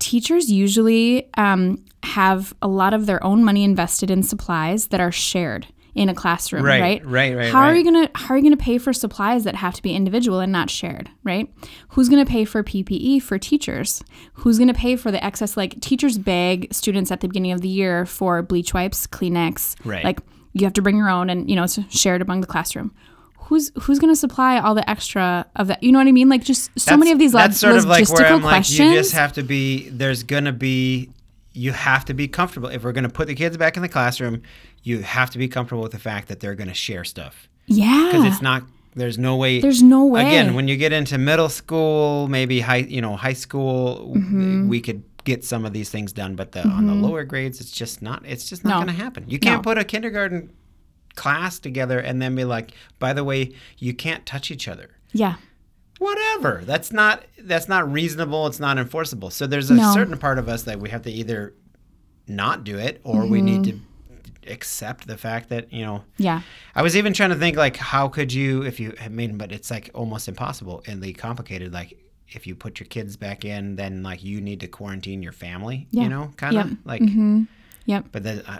teachers usually um, have a lot of their own money invested in supplies that are shared in a classroom, Right, right? right, right, How are you gonna How are you gonna pay for supplies that have to be individual and not shared, right? Who's gonna pay for PPE for teachers? Who's gonna pay for the excess? Like teachers beg students at the beginning of the year for bleach wipes, Kleenex, Right. Like you have to bring your own, and you know it's shared among the classroom. Who's who's gonna supply all the extra of that? You know what I mean? Like just so That's- many of these lo- That's sort of like where logistical I'm like, questions. you just have to be. There's gonna be. You have to be comfortable. If we're gonna put the kids back in the classroom, you have to be comfortable with the fact that they're gonna share stuff yeah, because it's not. There's no way. There's no way. Again, when you get into middle school, maybe high, you know, high school, Mm-hmm. we could get some of these things done. But the, on the lower grades, it's just not. It's just not No. going to happen. You can't No. put a kindergarten class together and then be like, by the way, you can't touch each other yeah, whatever. That's not that's not reasonable. It's not enforceable. So there's a No. certain part of us that we have to either not do it or we need mm-hmm. to accept the fact that you know yeah, i was even trying to think like how could you if you i mean but it's like almost impossible and the complicated like if you put your kids back in then like you need to quarantine your family Yeah. you know kind of like mm-hmm. Yep. but then uh,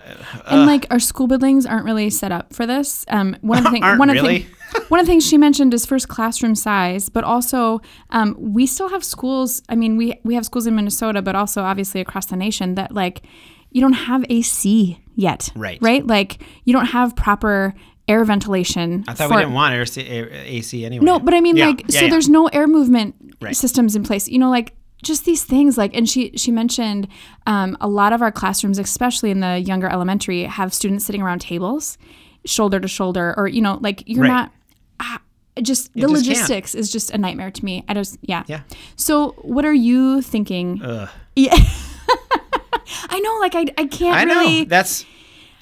and like our school buildings aren't really set up for this. Um, one of the things, one of really? the thing, one of the things she mentioned is first classroom size, but also um, we still have schools. I mean, we we have schools in Minnesota, but also obviously across the nation that like you don't have AC yet, Right. Right, like you don't have proper air ventilation. i thought for- we didn't want AC, AC anyway no, but I mean, Yeah, like, yeah, so yeah. there's no air movement Right. systems in place. You know, like just these things. Like, and she she mentioned um, a lot of our classrooms, especially in the younger elementary, have students sitting around tables, shoulder to shoulder, or you know, like you're Right. not. ah, just the just can't. logistics is just a nightmare to me. I just yeah. Yeah. So what are you thinking? Ugh. Yeah. I know, like I, I can't I know that's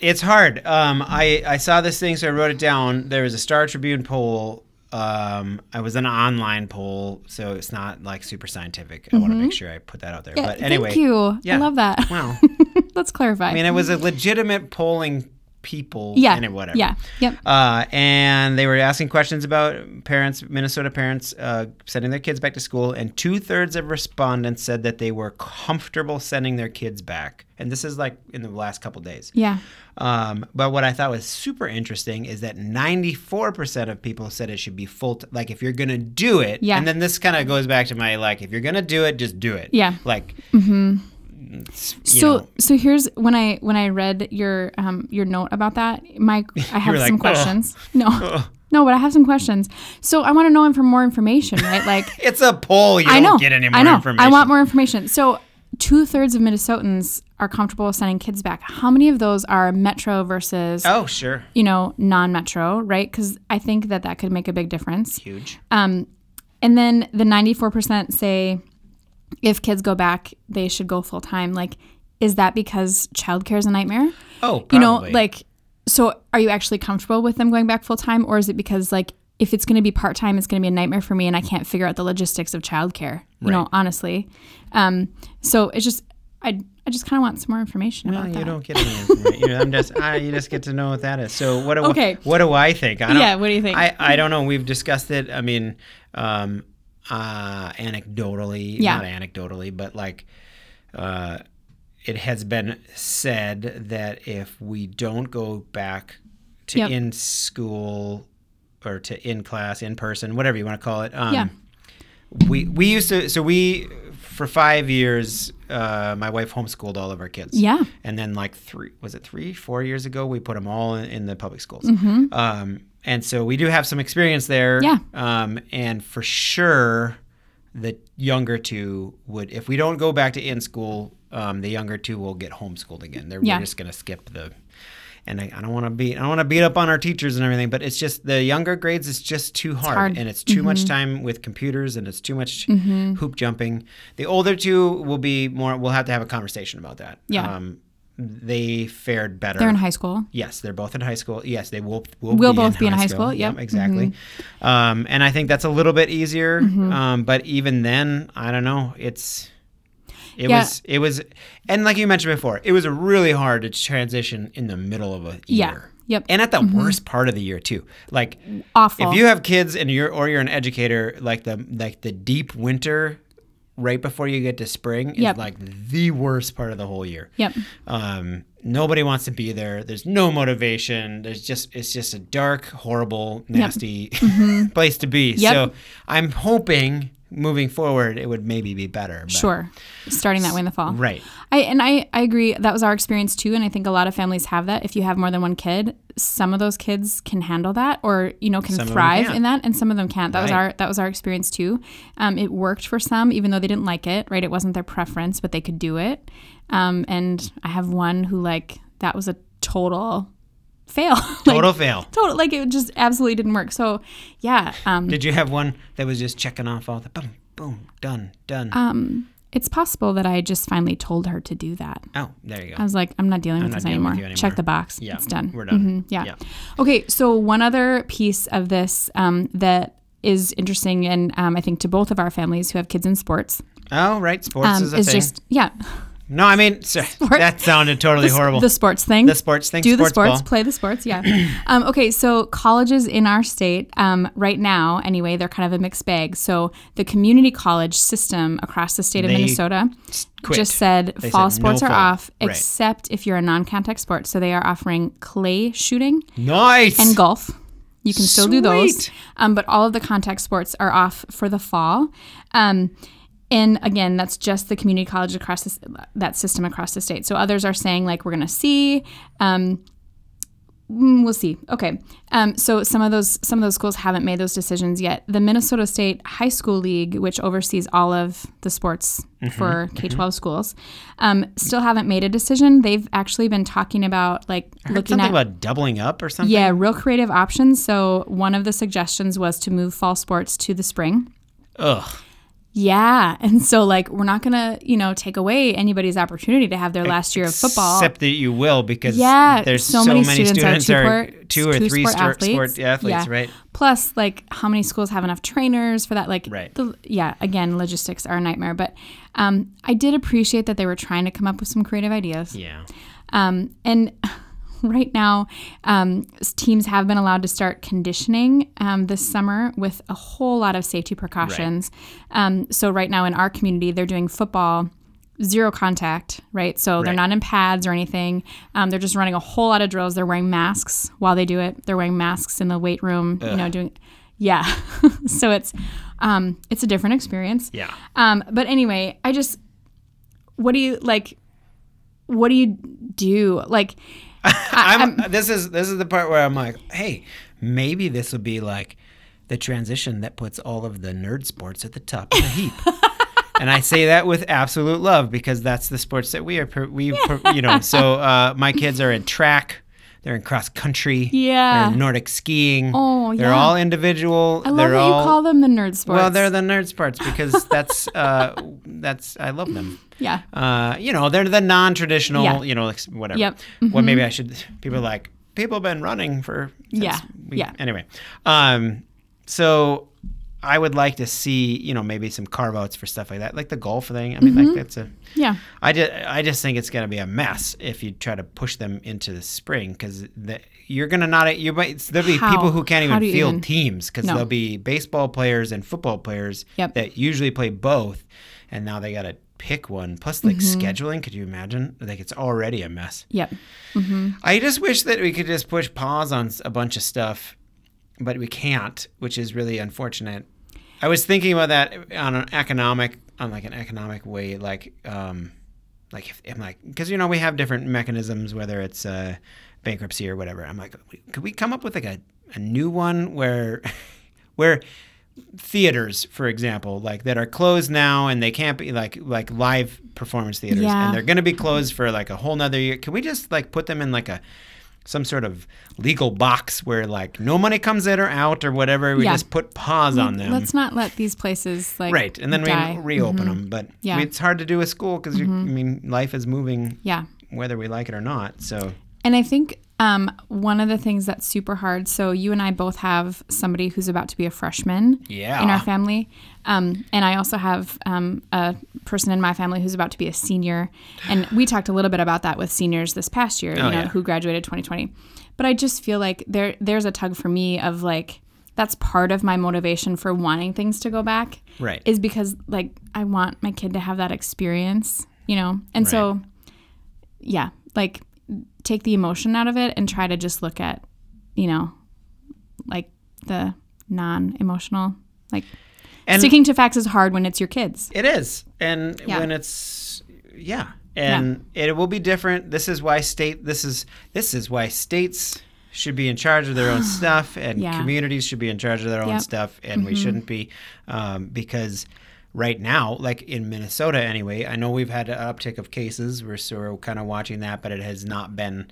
it's hard. Um, I I saw this thing, so I wrote it down. There was a Star Tribune poll. Um, I was an online poll, so it's not like super scientific. I want to make sure I put that out there. Mm-hmm. Yeah, but anyway, thank you. yeah. I love that. Wow. Let's clarify. I mean, it was a legitimate polling people. yeah. And it, whatever. Yeah. Yep. Uh, and they were asking questions about parents, Minnesota parents, uh, sending their kids back to school, and two thirds of respondents said that they were comfortable sending their kids back. And this is like in the last couple days. Yeah. Um, but what I thought was super interesting is that 94% of people said it should be full, t- like if you're going to do it. Yeah. And then this kind of goes back to my, like, if you're going to do it, just do it. Yeah. Like, you so know, so here's when I when I read your um your note about that, Mike, I have like, some questions. No. No, but I have some questions. So I want to know for more information, right? Like it's a poll. You I don't know. get any more I know. information. I want more information. So two thirds of Minnesotans are comfortable with sending kids back. How many of those are metro versus Oh, sure. you know non-metro, right? Because I think that that could make a big difference. Huge. Um, and then the 94% say if kids go back, they should go full time. Like, is that because childcare is a nightmare? Oh, You know, like, so are you actually comfortable with them going back full time? Or is it because, like, if it's going to be part time, it's going to be a nightmare for me and I can't figure out the logistics of childcare, you know, honestly. Um, so it's just, I, I just kind of want some more information about you that. You don't get any information. You- I'm just, I, you just get to know what that is. So what do Okay. what do I think? I don't, Yeah, what do you think? I, I don't know. We've discussed it. I mean, um, uh, anecdotally, Yeah. not anecdotally, but like, uh, it has been said that if we don't go back to Yep. in school or to in class, in person, whatever you want to call it, um, Yeah. we we used to so we for five years uh, my wife homeschooled all of our kids Yeah. and then like three was it three four years ago we put them all in, in the public schools um, and so we do have some experience there Mm-hmm. Yeah. um, and for sure the younger two would if we don't go back to in school um, the younger two will get homeschooled again they're Yeah. just going to skip the and I, I don't want to beat I don't want to beat up on our teachers and everything, but it's just the younger grades. It's just too hard, hard. and it's too Mm-hmm. much time with computers, and it's too much hoop jumping. The older two will be more. We'll have to have a conversation about that. Yeah. Um, they fared better. They're in high school. Yes, they're both in high school. Yes, they will will, we'll be both be in high school. Yep. Mm-hmm. exactly. Um, and I think that's a little bit easier. Um, but even then, I don't know. It's it Yeah. was it was, and like you mentioned before, it was really hard to transition in the middle of a Yeah. year. Yep. And at the worst part of the year too. Like Awful. if you have kids and you're or you're an educator, like the like the deep winter right before you get to spring is Yep. like the worst part of the whole year. Yep. Um, nobody wants to be there. There's no motivation. There's just it's just a dark, horrible, nasty place to be. Mm-hmm. Yep. So I'm hoping moving forward it would maybe be better. but- Sure. Starting that way in the fall. Right. I and I, I agree. That was our experience too, and I think a lot of families have that. If you have more than one kid, some of those kids can handle that, or you know, can Some thrive can't. in that, and some of them can't. That was our that was our experience too. Um, it worked for some, even though they didn't like it. Right, it wasn't their preference, but they could do it. Um, and I have one who like that was a total fail. like, Total fail. total like it just absolutely didn't work. So yeah, um, Did you have one that was just checking off all the boom, boom, done, done? um, it's possible that I just finally told her to do that. oh, there you go. I was like, I'm not dealing with not this dealing anymore. with anymore. Check the box. Yeah, It's done. we're done. Mhm, yeah. Yeah. Okay. So one other piece of this um, that is interesting, and um, I think to both of our families who have kids in sports, oh, right. Sports um, is a is thing. just yeah, no, I mean, sorry, that sounded totally the, horrible. The sports thing. The sports thing, Do the sports sports. ball. Play the sports. Yeah. um, okay. So colleges in our state um, right now, anyway, they're kind of a mixed bag. So the community college system across the state of They Minnesota quit. just said They fall said no sports are fall. off, Right. except if you're a non-contact sport. So they are offering clay shooting nice. and golf. You can still do those, um, but all of the contact sports are off for the fall. Um, and again, that's just the community college across this, that system across the state. So others are saying like we're going to see. Um, mm, we'll see. Okay. Um, so some of those some of those schools haven't made those decisions yet. The Minnesota State High School League, which oversees all of the sports Mm-hmm. for K twelve schools, um, still haven't made a decision. They've actually been talking about like I heard looking something at about doubling up or something. yeah, real creative options. So one of the suggestions was to move fall sports to the spring. Ugh. Yeah, and so like we're not gonna you know take away anybody's opportunity to have their last year of football. Except that you will because Yeah, there's so so, many many, students students, are two or three two-sport sport, athletes. sport athletes, Yeah. right? Plus, like how many schools have enough trainers for that? Like, Right. The, yeah, again, logistics are a nightmare. But um, I did appreciate that they were trying to come up with some creative ideas. Yeah. Um, and right now, um, teams have been allowed to start conditioning um, this summer with a whole lot of safety precautions. Um, so, right now in our community, they're doing football zero contact, right? So, they're not in pads or anything. Um, they're just running a whole lot of drills. They're wearing masks while they do it, they're wearing masks in the weight room, you know, doing. Yeah, so it's um, it's a different experience. Yeah. Um, but anyway, I just, what do you like? What do you do? Like, I'm, this is this is the part where I'm like, hey, maybe this will be like the transition that puts all of the nerd sports at the top of the heap. and I say that with absolute love because that's the sports that we are per, we per, you know. So uh, my kids are in track. They're in cross country. Yeah. They're in Nordic skiing. Oh, They're yeah. all individual. I love they're that all, you call them the nerd sports. Well, they're the nerd sports because that's uh, that's I love them. yeah, Uh, you know, they're the non-traditional. Yeah. You know, like, whatever. Yep. Mm-hmm. Well, maybe I should. People are like people have been running for. Yeah. we- Yeah. Anyway, um, so I would like to see you know maybe some carve outs for stuff like that, like the golf thing. I mean, Mm-hmm. like that's a. yeah, I just I just think it's gonna be a mess if you try to push them into the spring because you're gonna not you might there'll be How? people who can't even field even- teams because No. there'll be baseball players and football players Yep. that usually play both, and now they gotta pick one. Plus, like Mm-hmm. scheduling, could you imagine? Like it's already a mess. yep. I just wish that we could just push pause on a bunch of stuff, but we can't, which is really unfortunate. I was thinking about that on an economic, on like an economic way, like, um, like if I'm like, because you know we have different mechanisms, whether it's uh, bankruptcy or whatever. I'm like, could we come up with like a, a new one where, where theaters, for example, like that are closed now and they can't be like like live performance theaters Yeah. and they're going to be closed for like a whole nother year. Can we just like put them in like a some sort of legal box where like no money comes in or out or whatever. We Yeah. just put pause on them. Let's not let these places like right, and then die. Mm-hmm. we reopen them. But Yeah. Mm-hmm. it's hard to do with school because I mean life is moving Yeah. whether we like it or not. So And I think um, one of the things that's super hard. So you and I both have somebody who's about to be a freshman Yeah. in our family, um, and I also have um, a person in my family who's about to be a senior. And we talked a little bit about that with seniors this past year. Oh, you know, yeah. who graduated 2020. But I just feel like there there's a tug for me of like that's part of my motivation for wanting things to go back right. is because like I want my kid to have that experience, you know. And so yeah, like take the emotion out of it and try to just look at, you know, like the non-emotional like And- sticking to facts is hard when it's your kids. It is. And Yeah. when it's yeah. And it will be different. This is why state this is this is why states should be in charge of their own stuff and Yeah. communities should be in charge of their own Yep. stuff and we shouldn't be um, because right now like in minnesota anyway i know we've had an uptick of cases we're sort of kind of watching that but it has not been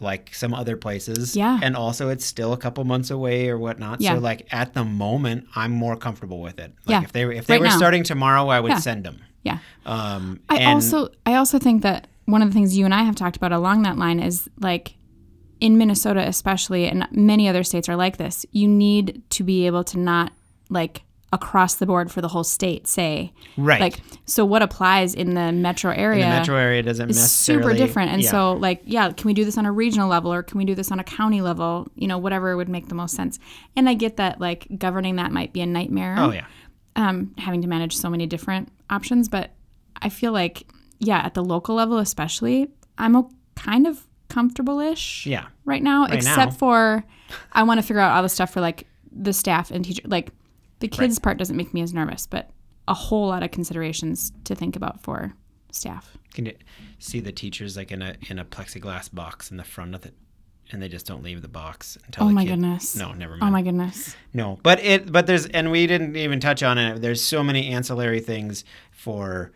like some other places Yeah. and also it's still a couple months away or whatnot Yeah. so like at the moment i'm more comfortable with it like Yeah. if they were if they Right were now. starting tomorrow i would Yeah. send them Yeah. um, I and also I also think that one of the things you and I have talked about along that line is like in Minnesota especially and many other states are like this. You need to be able to not like across the board for the whole state say right like so what applies in the metro area in the metro area doesn't is necessarily super different and yeah. so like yeah can we do this on a regional level or can we do this on a county level you know whatever would make the most sense and i get that like governing that might be a nightmare oh yeah um, having to manage so many different options. But I feel like, yeah, at the local level, especially, I'm a, kind of comfortable ish yeah right now, except now. for I want to figure out all the stuff for like the staff and teacher. Like the kids' part doesn't make me as nervous, but a whole lot of considerations to think about for staff. can you see the teachers like in a in a plexiglass box in the front of it and they just don't leave the box until Oh my kid- goodness. no never mind Oh my goodness. No, but it but there's and we didn't even touch on it. There's so many ancillary things for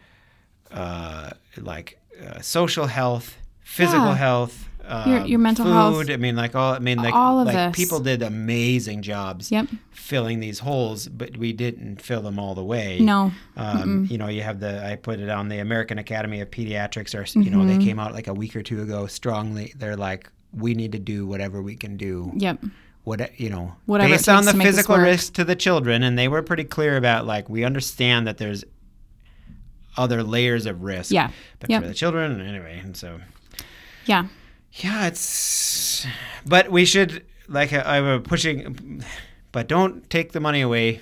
uh like uh, social health, physical Yeah. health, uh, Your- your mental food. health. I mean, like all. I mean, like All of like this. people did amazing jobs Yep. filling these holes, but we didn't fill them all the way. No. Um, you know, you have the I put it on the American Academy of Pediatrics, or you know, Mm-hmm. they came out like a week or two ago strongly. They're like, we need to do whatever we can do Yep. what you know Whatever based on the to make this physical risk to the children and they were pretty clear about like we understand that there's other layers of risk Yeah. but Yep. for the children anyway and so Yeah. Yeah it's but we should like I, I were pushing but don't take the money away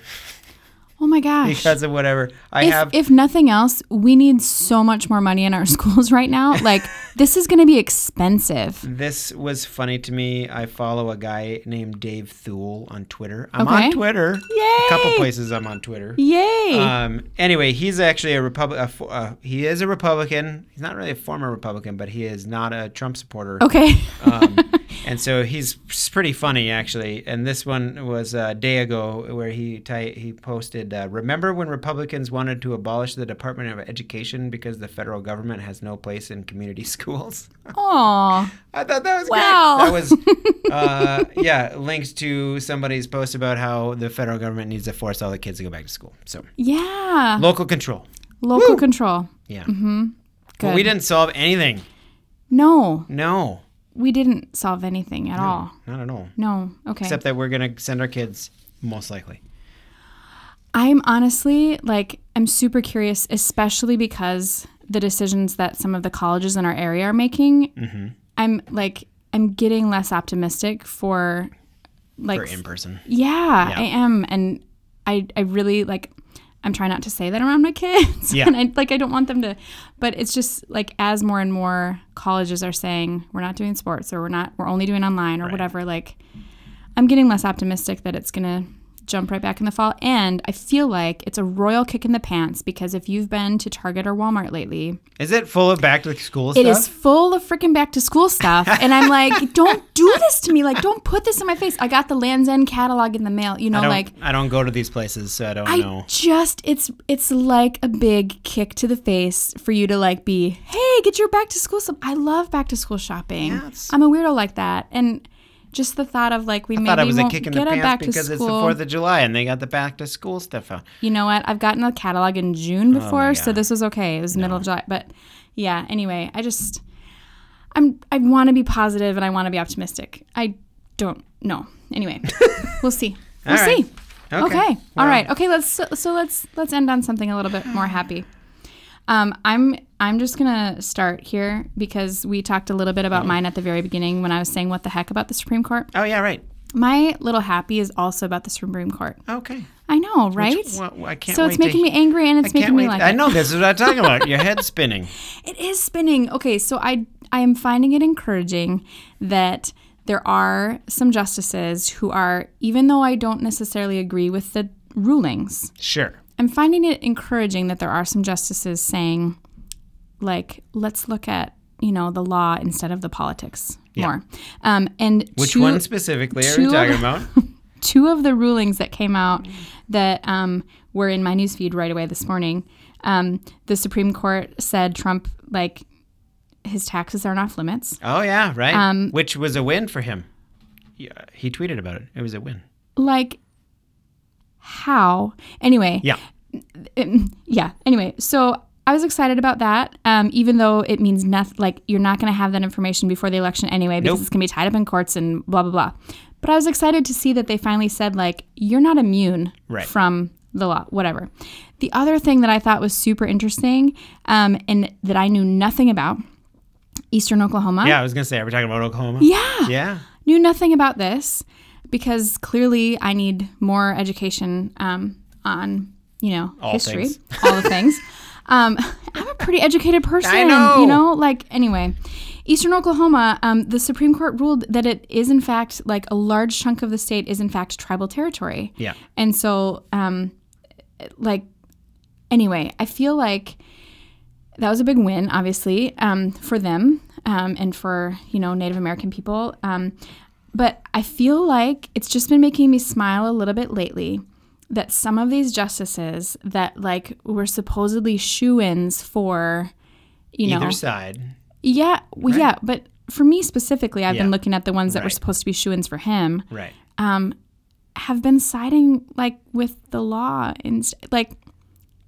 Oh my gosh. because of whatever I if, have if nothing else, we need so much more money in our schools right now. Like, this is going to be expensive. this was funny to me. I follow a guy named Dave Thule on Twitter. I'm Okay. on Twitter. Yay! A couple places I'm on Twitter. Yay! Um, anyway, he's actually a Republic. A, uh, he is a Republican. He's not really a former Republican, but he is not a Trump supporter. okay. Um, and so he's pretty funny actually. And this one was a day ago where he ty- he posted, uh, "Remember when Republicans wanted to abolish the Department of Education because the federal government has no place in community schools?" Aw. I thought that was Wow. great. That was, uh, yeah, links to somebody's post about how the federal government needs to force all the kids to go back to school. So Yeah. local control. Local Woo! control. Yeah. But we didn't solve anything. No, No. We didn't solve anything at all. Not at all. No. Okay. Except that we're going to send our kids, most likely. I'm honestly like I'm super curious, especially because the decisions that some of the colleges in our area are making. Mm-hmm. I'm like I'm getting less optimistic for like For in person. yeah, Yeah. I am, and I I really like. I'm trying not to say that around my kids, Yeah. and I like I don't want them to, but it's just like as more and more colleges are saying we're not doing sports or we're not we're only doing online or Right. whatever. Like I'm getting less optimistic that it's gonna jump right back in the fall. And I feel like it's a royal kick in the pants because if you've been to Target or Walmart lately, Is it full of back to school stuff? is full of freaking back to school stuff. And I'm like, don't do this to me. Like, don't put this in my face. I got the Land's End catalog in the mail, you know, I like. I don't go to these places, so I don't I know. just it's it's like a big kick to the face for you to like be, hey, get your back to school stuff. I love back to school shopping. I'm a weirdo like that. And just the thought of like we I maybe thought it was a won't kick in get the a back pants to because it's the school. Fourth of July and they got the back to school stuff out. you know what? I've gotten a catalog in June oh before, so Oh this was okay. It was middle of July, but yeah. Anyway, I just I'm I want to be positive and I want to be optimistic. I don't know. Anyway, we'll see. We'll right. see. Okay. Okay. All Well- right. Okay. Let's so, so let's let's end on something a little bit more happy. Um, I'm I'm just gonna start here because we talked a little bit about mine at the very beginning when I was saying what the heck about the Supreme Court. Oh yeah, right. My little happy is also about the Supreme Court. Okay. I know, right? Well, I can't so it's making to, me angry and it's making me like I know this is what I'm talking about. Your head's spinning. It is spinning. Okay, so I I am finding it encouraging that there are some justices who are even though I don't necessarily agree with the rulings, Sure. I'm finding it encouraging that there are some justices saying like let's look at, you know, the law instead of the politics more. Um and Which two- one specifically are we two- talking about? two of the rulings that came out that um, were in my newsfeed right away this morning. Um, the Supreme Court said Trump, like, his taxes aren't off limits. Oh yeah, right. Um, Which was a win for him. Yeah, he tweeted about it. It was a win. Like, how? Anyway, Yeah. it- yeah. Anyway, so I was excited about that, um, even though it means nothing. Like you're not going to have that information before the election anyway, because Nope. it's going to be tied up in courts and blah blah blah. But I was excited to see that they finally said like you're not immune Right. from the law, whatever. The other thing that I thought was super interesting, um, and that I knew nothing about, Eastern Oklahoma. Yeah, I was gonna say, are we talking about Oklahoma? Yeah Yeah. knew nothing about this because clearly I need more education um, on you know All history, things. all the things. Um, I'm a pretty educated person, I know. you know. Like anyway, Eastern Oklahoma, um, the Supreme Court ruled that it is in fact like a large chunk of the state is in fact tribal territory. Yeah. And so, um, like, anyway, I feel like that was a big win, obviously, um, for them um, and for you know Native American people. Um, but I feel like it's just been making me smile a little bit lately that some of these justices that like were supposedly shoe-ins for, you know Either side. yeah, well, yeah, but for me specifically, I've Yeah. been looking at the ones that were supposed to be shoe-ins for him Right. um, have been siding like with the law and like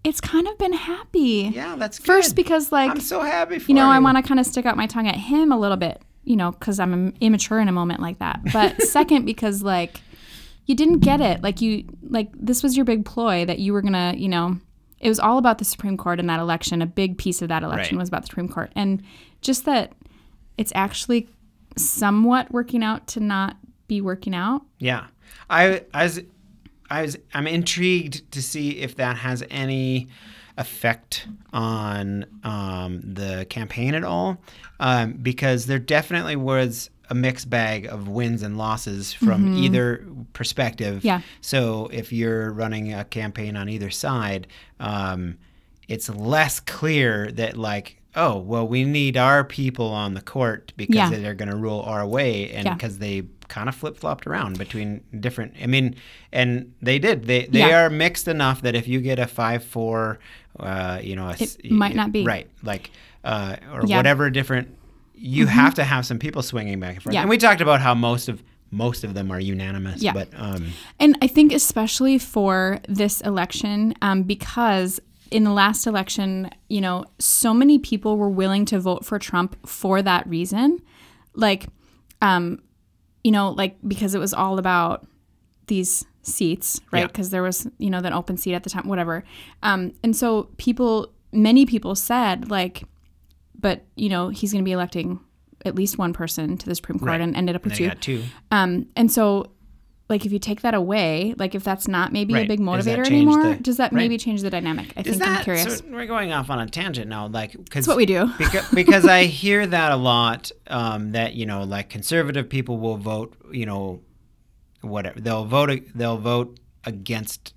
it's kind of been happy. Yeah, that's good. First, because like I'm so happy for you know, you. I want to kind of stick out my tongue at him a little bit, you know, because I'm immature in a moment like that. But second, because like you didn't get it, like you like this was your big ploy that you were gonna, you know, it was all about the Supreme Court in that election. A big piece of that election Right. was about the Supreme Court, and just that it's actually somewhat working out to not be working out. Yeah, I, I was, I was, I'm intrigued to see if that has any effect on um, the campaign at all, um, because there definitely was a mixed bag of wins and losses from either perspective. Mm-hmm. Yeah. So if you're running a campaign on either side, um, it's less clear that like. Oh well, we need our people on the court because Yeah. they're going to rule our way, and Yeah. because they kind of flip flopped around between different. I mean, and they did. They they Yeah. are mixed enough that if you get a five four, uh, you know, a It might not be. right, like uh, or Yeah. Mm-hmm. whatever different. You have to have some people swinging back and forth. Yeah. And we talked about how most of most of them are unanimous. Yeah. But um, And I think especially for this election, um, because in the last election, you know, so many people were willing to vote for Trump for that reason. Like, um, you know, like because it was all about these seats, right? Yeah. Because there was, you know, that open seat at the time, whatever. Um, and so people, many people said, like, but, you know, he's going to be electing at least one person to the Supreme Court Right. and ended up with they two. two. Um, and so, like, if you take that away, like, if that's not maybe a big motivator anymore, the- does that right. maybe change the dynamic? I Is think I'm curious. so we're going off on a tangent now, like because what we do. because, because I hear that a lot. Um, that you know, like conservative people will vote. You know, whatever they'll vote. They'll vote against.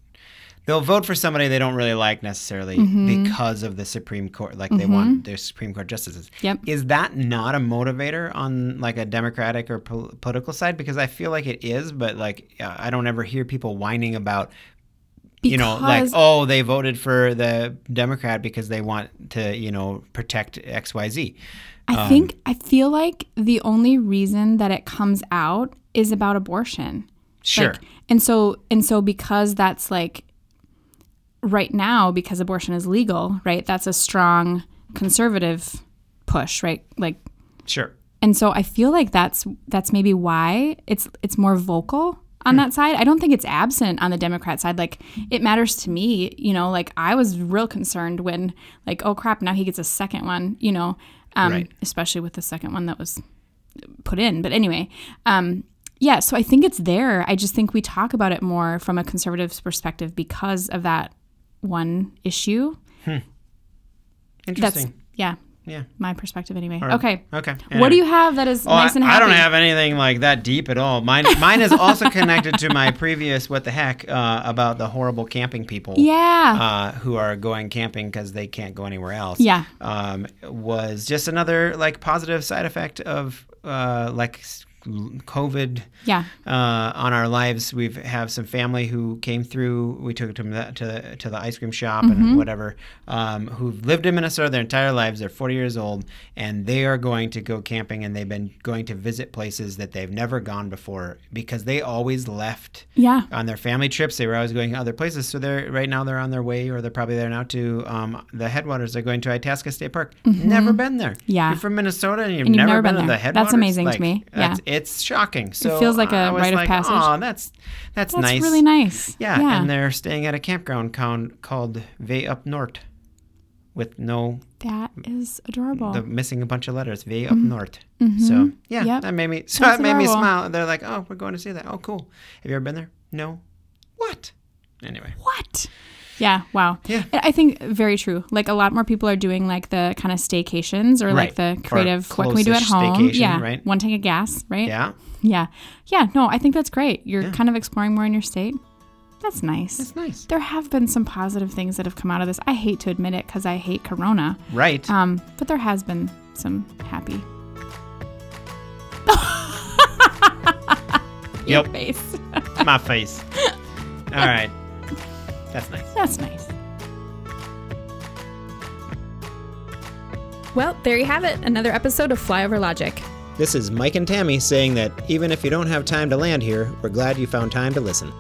They'll vote for somebody they don't really like necessarily Mm-hmm. because of the Supreme Court, like they want their Supreme Court justices. Yep. Is that not a motivator on like a Democratic or pol- political side? Because I feel like it is, but like I don't ever hear people whining about you know, like, oh, they voted for the Democrat because they want to, you know, protect XYZ. I think I feel like the only reason that it comes out is about abortion. Sure. Like, and so and so because that's like right now because abortion is legal, right? That's a strong conservative push, right? Like sure. and so I feel like that's that's maybe why it's it's more vocal on that side. I don't think it's absent on the Democrat side. Like it matters to me, you know, like I was real concerned when like oh crap, now he gets a second one, you know. Um Right. especially with the second one that was put in. But anyway, um yeah, so I think it's there. I just think we talk about it more from a conservative's perspective because of that one issue. That's Interesting. yeah, yeah. my perspective anyway. Right. Okay. Okay. What do you have that is Oh, nice and I, happy? I don't have anything like that deep at all. Mine, mine is also connected to my previous "What the heck" uh, about the horrible camping people. Yeah. Uh, who are going camping because they can't go anywhere else. Yeah. Um, was just another like positive side effect of uh, like COVID yeah. uh, on our lives. We have some family who came through. We took them to the, to the, to the ice cream shop Mm-hmm. and whatever, um, who've lived in Minnesota their entire lives. They're 40 years old, and they are going to go camping, and they've been going to visit places that they've never gone before because they always left Yeah. on their family trips. They were always going to other places. So they're right now they're on their way, or they're probably there now to um, the headwaters. They're going to Itasca State Park. Never been there. Mm-hmm. Yeah. You're from Minnesota and you've, And you've never, never been, been to the there. headwaters. That's amazing to Like, me. that's- Yeah. It's shocking. So it feels like a I was rite of passage. Oh, that's that's, That's nice. really nice. Yeah, Yeah. and they're staying at a campground called Way Up North, with no that is adorable. the missing a bunch of letters. Way Up North. So yeah, Mm-hmm. Yep. that made me so That's that made me smile. They're like, oh, we're going to see that. Oh, cool. Have you ever been there? No. What? Anyway. what? Yeah. Wow. Yeah. I think very true. Like a lot more people are doing like the kind of staycations or like Right. the Or creative. What can we do at home? yeah. right? One tank of gas. Right. Yeah, Yeah. Yeah. No, I think that's great. You're Yeah. kind of exploring more in your state. That's nice. That's nice. there have been some positive things that have come out of this. I hate to admit it because I hate Corona. Right. Um, but there has been some happy. Your Yep. face. My face. All right. That's nice. That's nice. Well, there you have it. Another episode of Flyover Logic. This is Mike and Tammy saying that even if you don't have time to land here, we're glad you found time to listen.